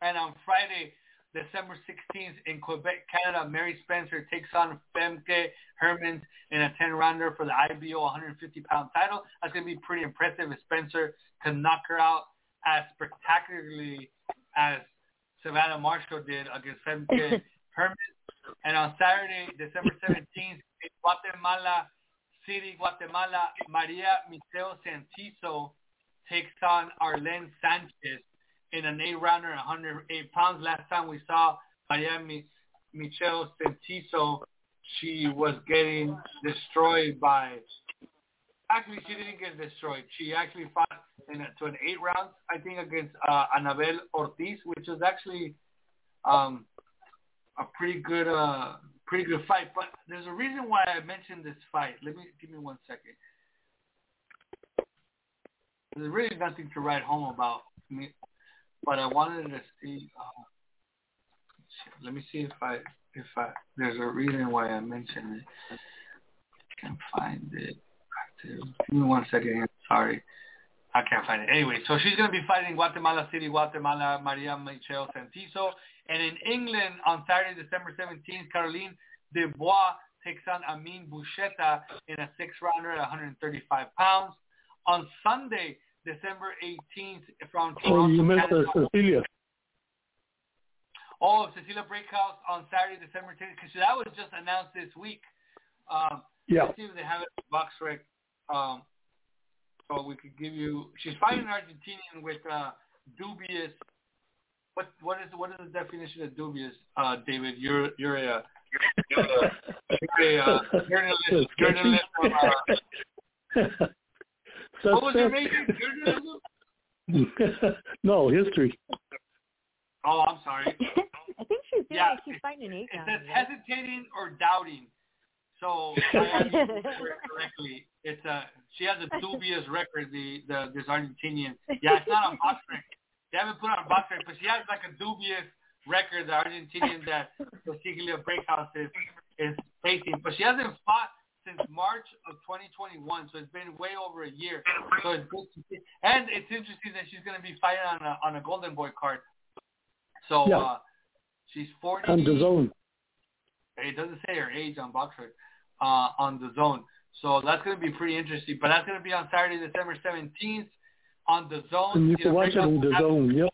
And on Friday, December 16th in Quebec, Canada, Mary Spencer takes on Femke Hermans in a 10-rounder for the IBO 150-pound title. That's going to be pretty impressive if Spencer can knock her out as spectacularly as Savannah Marshall did against Femke Hermans. And on Saturday, December 17th, in Guatemala City, Guatemala, Maria Michelle Santizo takes on Arlene Sanchez in an eight-rounder, 108 pounds. Last time we saw Maria Mi- Michelle Santizo, she was getting destroyed by. Actually, she didn't get destroyed. She actually fought in a, to an eight rounds, I think, against uh, Anabel Ortiz, which was actually um, a pretty good, uh, pretty good fight. But there's a reason why I mentioned this fight. Let me give me one second. There's really nothing to write home about me, but I wanted to see. Uh, let me see if I if I there's a reason why I mentioned it. I can't find it. Give me one second. Here. Sorry. I can't find it. Anyway, so she's going to be fighting in Guatemala City, Guatemala, Maria Michelle Santizo. And in England on Saturday, December 17th, Caroline Dubois takes on Amin Bouchetta in a six-rounder at 135 pounds. On Sunday, December 18th, from Oh, Toronto, you missed Canada. uh, Cecilia. Oh, Cecilia Brækhus on Saturday, December 10th, because that was just announced this week. Um, Yeah. Let's see if they have it in BoxRec. Um, so we could give you. She's fighting an Argentinian with uh, dubious. What what is what is the definition of dubious, uh, David? You're you're a you're a, you're a uh, journalist. Journalist. From, uh, what was your major? Journalism? no, history. Oh, I'm sorry. I think she's doing Yeah, like she's fighting an eight It rounder. says hesitating or doubting. So I have to use the word correctly. It's a she has a dubious record. The the this Argentinian. Yeah, it's not a box rec. They haven't put on BoxRec, but she has like a dubious record. The Argentinian that Cecilia Brækhus is is facing, but she hasn't fought since March of 2021, so it's been way over a year. So it's good to see. And it's interesting that she's going to be fighting on a on a Golden Boy card. So Yeah. uh, she's 40. On DAZN. It doesn't say her age on Boxer uh, on DAZN. So that's going to be pretty interesting. But that's going to be on Saturday, December 17th on DAZN. And you can watch it in DAZN. Yep.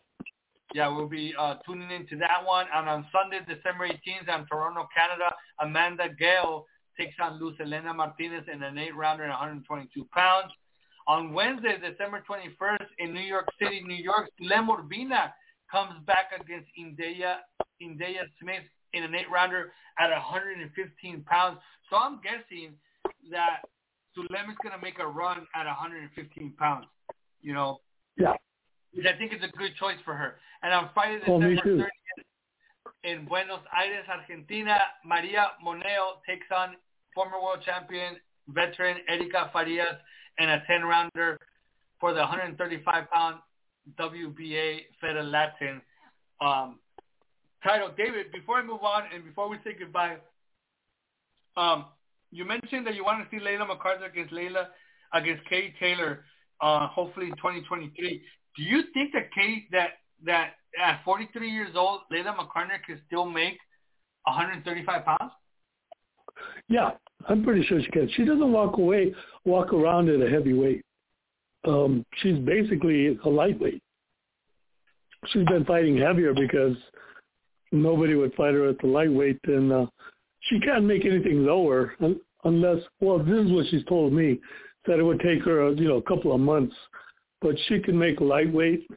Yeah, we'll be uh, tuning into that one. And on Sunday, December 18th, on Toronto, Canada, Amanda Gale takes on Luz Elena Martinez in an eight-rounder at 122 pounds. On Wednesday, December 21st, in New York City, New York, Sulem Urbina comes back against Indeya, Indeya Smith in an eight-rounder at 115 pounds. So I'm guessing that Sulem is going to make a run at 115 pounds. You know, Yeah. I think is a good choice for her. And on Friday, December too. 30th, in Buenos Aires, Argentina, Maria Moneo takes on former world champion veteran Erika Farias in a 10-rounder for the 135-pound WBA Fed Latin um, title. David, before I move on and before we say goodbye, um, you mentioned that you want to see Layla McCarter against Layla against Katie Taylor, uh, hopefully in 2023. Do you think that Kate that that at 43 years old, Layla McCarter can still make 135 pounds? Yeah, I'm pretty sure she can. She doesn't walk away, walk around at a heavyweight. Um, she's basically a lightweight. She's been fighting heavier because nobody would fight her at the lightweight, and uh, she can't make anything lower un- unless. Well, this is what she's told me that it would take her, you know, a couple of months, but she can make lightweight.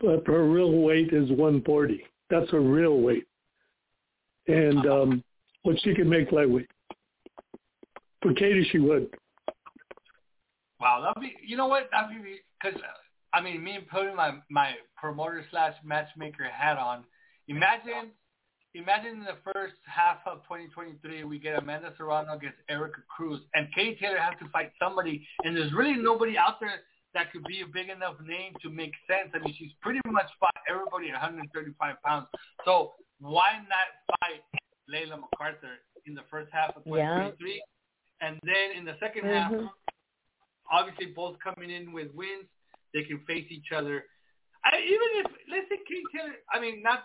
But her real weight is 140. That's her real weight. And um, but she can make lightweight. For Katie, she would. Wow, that'd be. You know what? That'd be because I mean, me and putting my my promoter slash matchmaker hat on. Imagine, imagine in the first half of 2023, we get Amanda Serrano against Erica Cruz, and Katie Taylor has to fight somebody, and there's really nobody out there that could be a big enough name to make sense. I mean, she's pretty much fought everybody at 135 pounds. So why not fight Layla McCarter in the first half of 2023? Yeah. And then in the 2nd mm-hmm. half, obviously both coming in with wins, they can face each other. I, even if let's say Kate Taylor, I mean not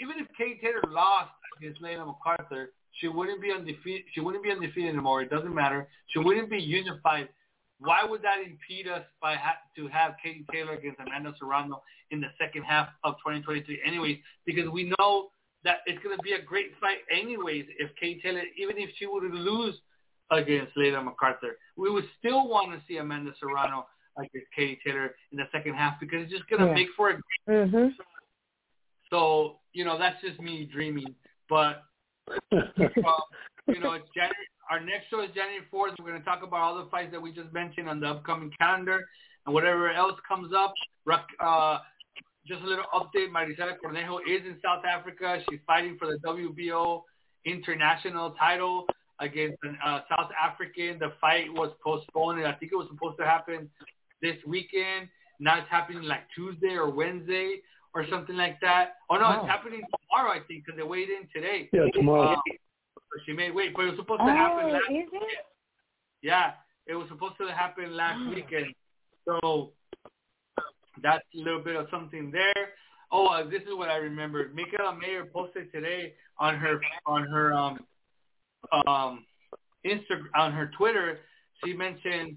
even if Kate Taylor lost against Layla McCarter, she wouldn't be undefeated. She wouldn't be undefeated anymore. It doesn't matter. She wouldn't be unified why would that impede us by ha- to have Katie Taylor against Amanda Serrano in the second half of 2023 anyways? Because we know that it's going to be a great fight anyways if Katie Taylor, even if she would lose against Layla McCarter, we would still want to see Amanda Serrano against Katie Taylor in the second half because it's just going to yeah. make for a great mm-hmm. So, you know, that's just me dreaming. But, um, you know, it's January, our next show is January 4th. We're going to talk about all the fights that we just mentioned on the upcoming calendar and whatever else comes up. Uh, just a little update. Maricela Cornejo is in South Africa. She's fighting for the WBO international title against a uh, South African. The fight was postponed. I think it was supposed to happen this weekend. Now it's happening like Tuesday or Wednesday or something like that. Oh no, oh. it's happening tomorrow. I think because they weighed in today. Yeah, tomorrow. Uh, she may wait, but it was supposed to happen oh, last. Is it? Yeah, it was supposed to happen last oh. weekend. So that's a little bit of something there. Oh, uh, this is what I remember. Mikaela Mayer posted today on her on her um um Instagram on her Twitter. She mentioned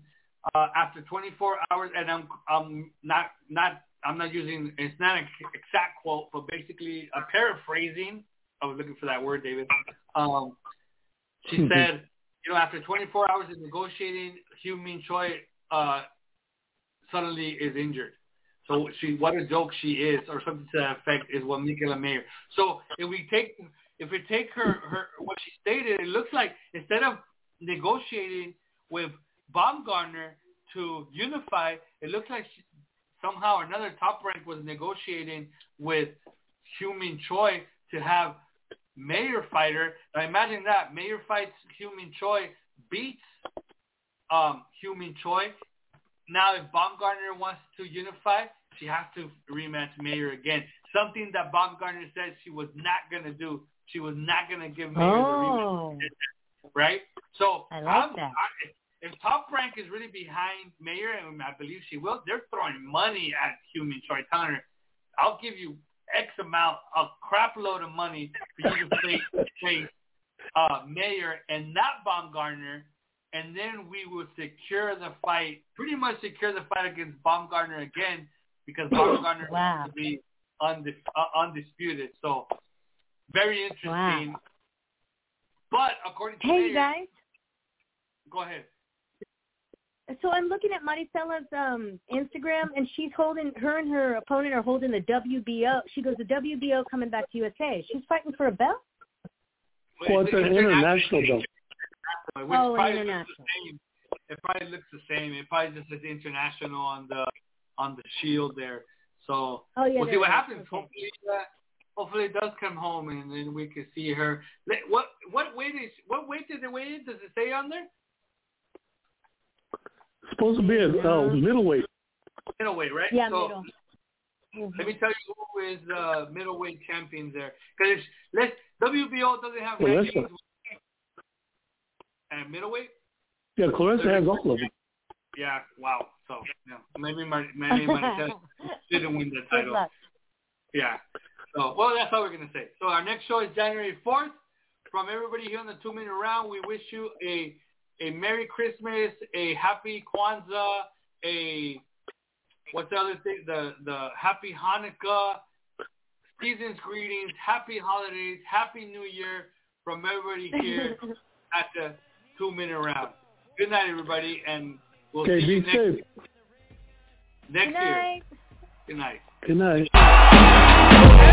uh, after 24 hours, and I'm I'm not not I'm not using it's not an exact quote, but basically a paraphrasing. I was looking for that word, David. Um, she mm-hmm. said, you know, after 24 hours of negotiating, Hyun Mi Choi uh, suddenly is injured. So she, what a joke she is, or something to that effect, is what Mikaela Mayer. So if we take, if we take her, her what she stated, it looks like instead of negotiating with Baumgardner to unify, it looks like she, somehow another top rank was negotiating with Hyun Mi Choi to have Mayer fighter. Now imagine that. Mayer fights Hyun Mi Choi, beats um, Hyun Mi Choi. Now if Baumgardner wants to unify, she has to rematch Mayer again. Something that Baumgardner said she was not going to do. She was not going to give Mayer oh. the rematch. Right? So I like that. I, if Top Rank is really behind Mayer, and I believe she will, they're throwing money at Choi, telling her, I'll give you X amount, a crap load of money for you to play, play uh, Mayer and not Baumgardner, and then we will secure the fight, pretty much secure the fight against Baumgardner again, because Baumgardner wow. to be undis- uh, undisputed. So very interesting. Wow. But according to hey Mayer, guys, go ahead so I'm looking at Maricela's um Instagram, and she's holding her and her opponent are holding the WBO. She goes, the WBO coming back to USA. She's fighting for a belt. Well, it's an international belt. Oh, international. It probably looks the same. It probably just says international on the on the shield there. So oh, yeah, we'll see what happens. Okay. Hopefully, uh, hopefully it does come home, and then we can see her. What what weight is what weight did they weigh in? Does it say on there? Supposed to be a uh, middleweight. Middleweight, right? Yeah, so, middle. Let me tell you who is uh, middleweight champions there. Because let's WBO doesn't have Claressa. rankings. And middleweight. Yeah, Claressa has all of them. Yeah. Wow. So yeah, maybe my maybe my didn't win the title. Yeah. So well, that's all we're gonna say. So our next show is January fourth. From everybody here on the two minute round, we wish you a a Merry Christmas, a Happy Kwanzaa, a what's the other thing? The the Happy Hanukkah, season's greetings, Happy Holidays, Happy New Year from everybody here at the two minute round. Good night, everybody, and we'll okay, see you next, safe. next Good year. Good night. Good night. Let's go!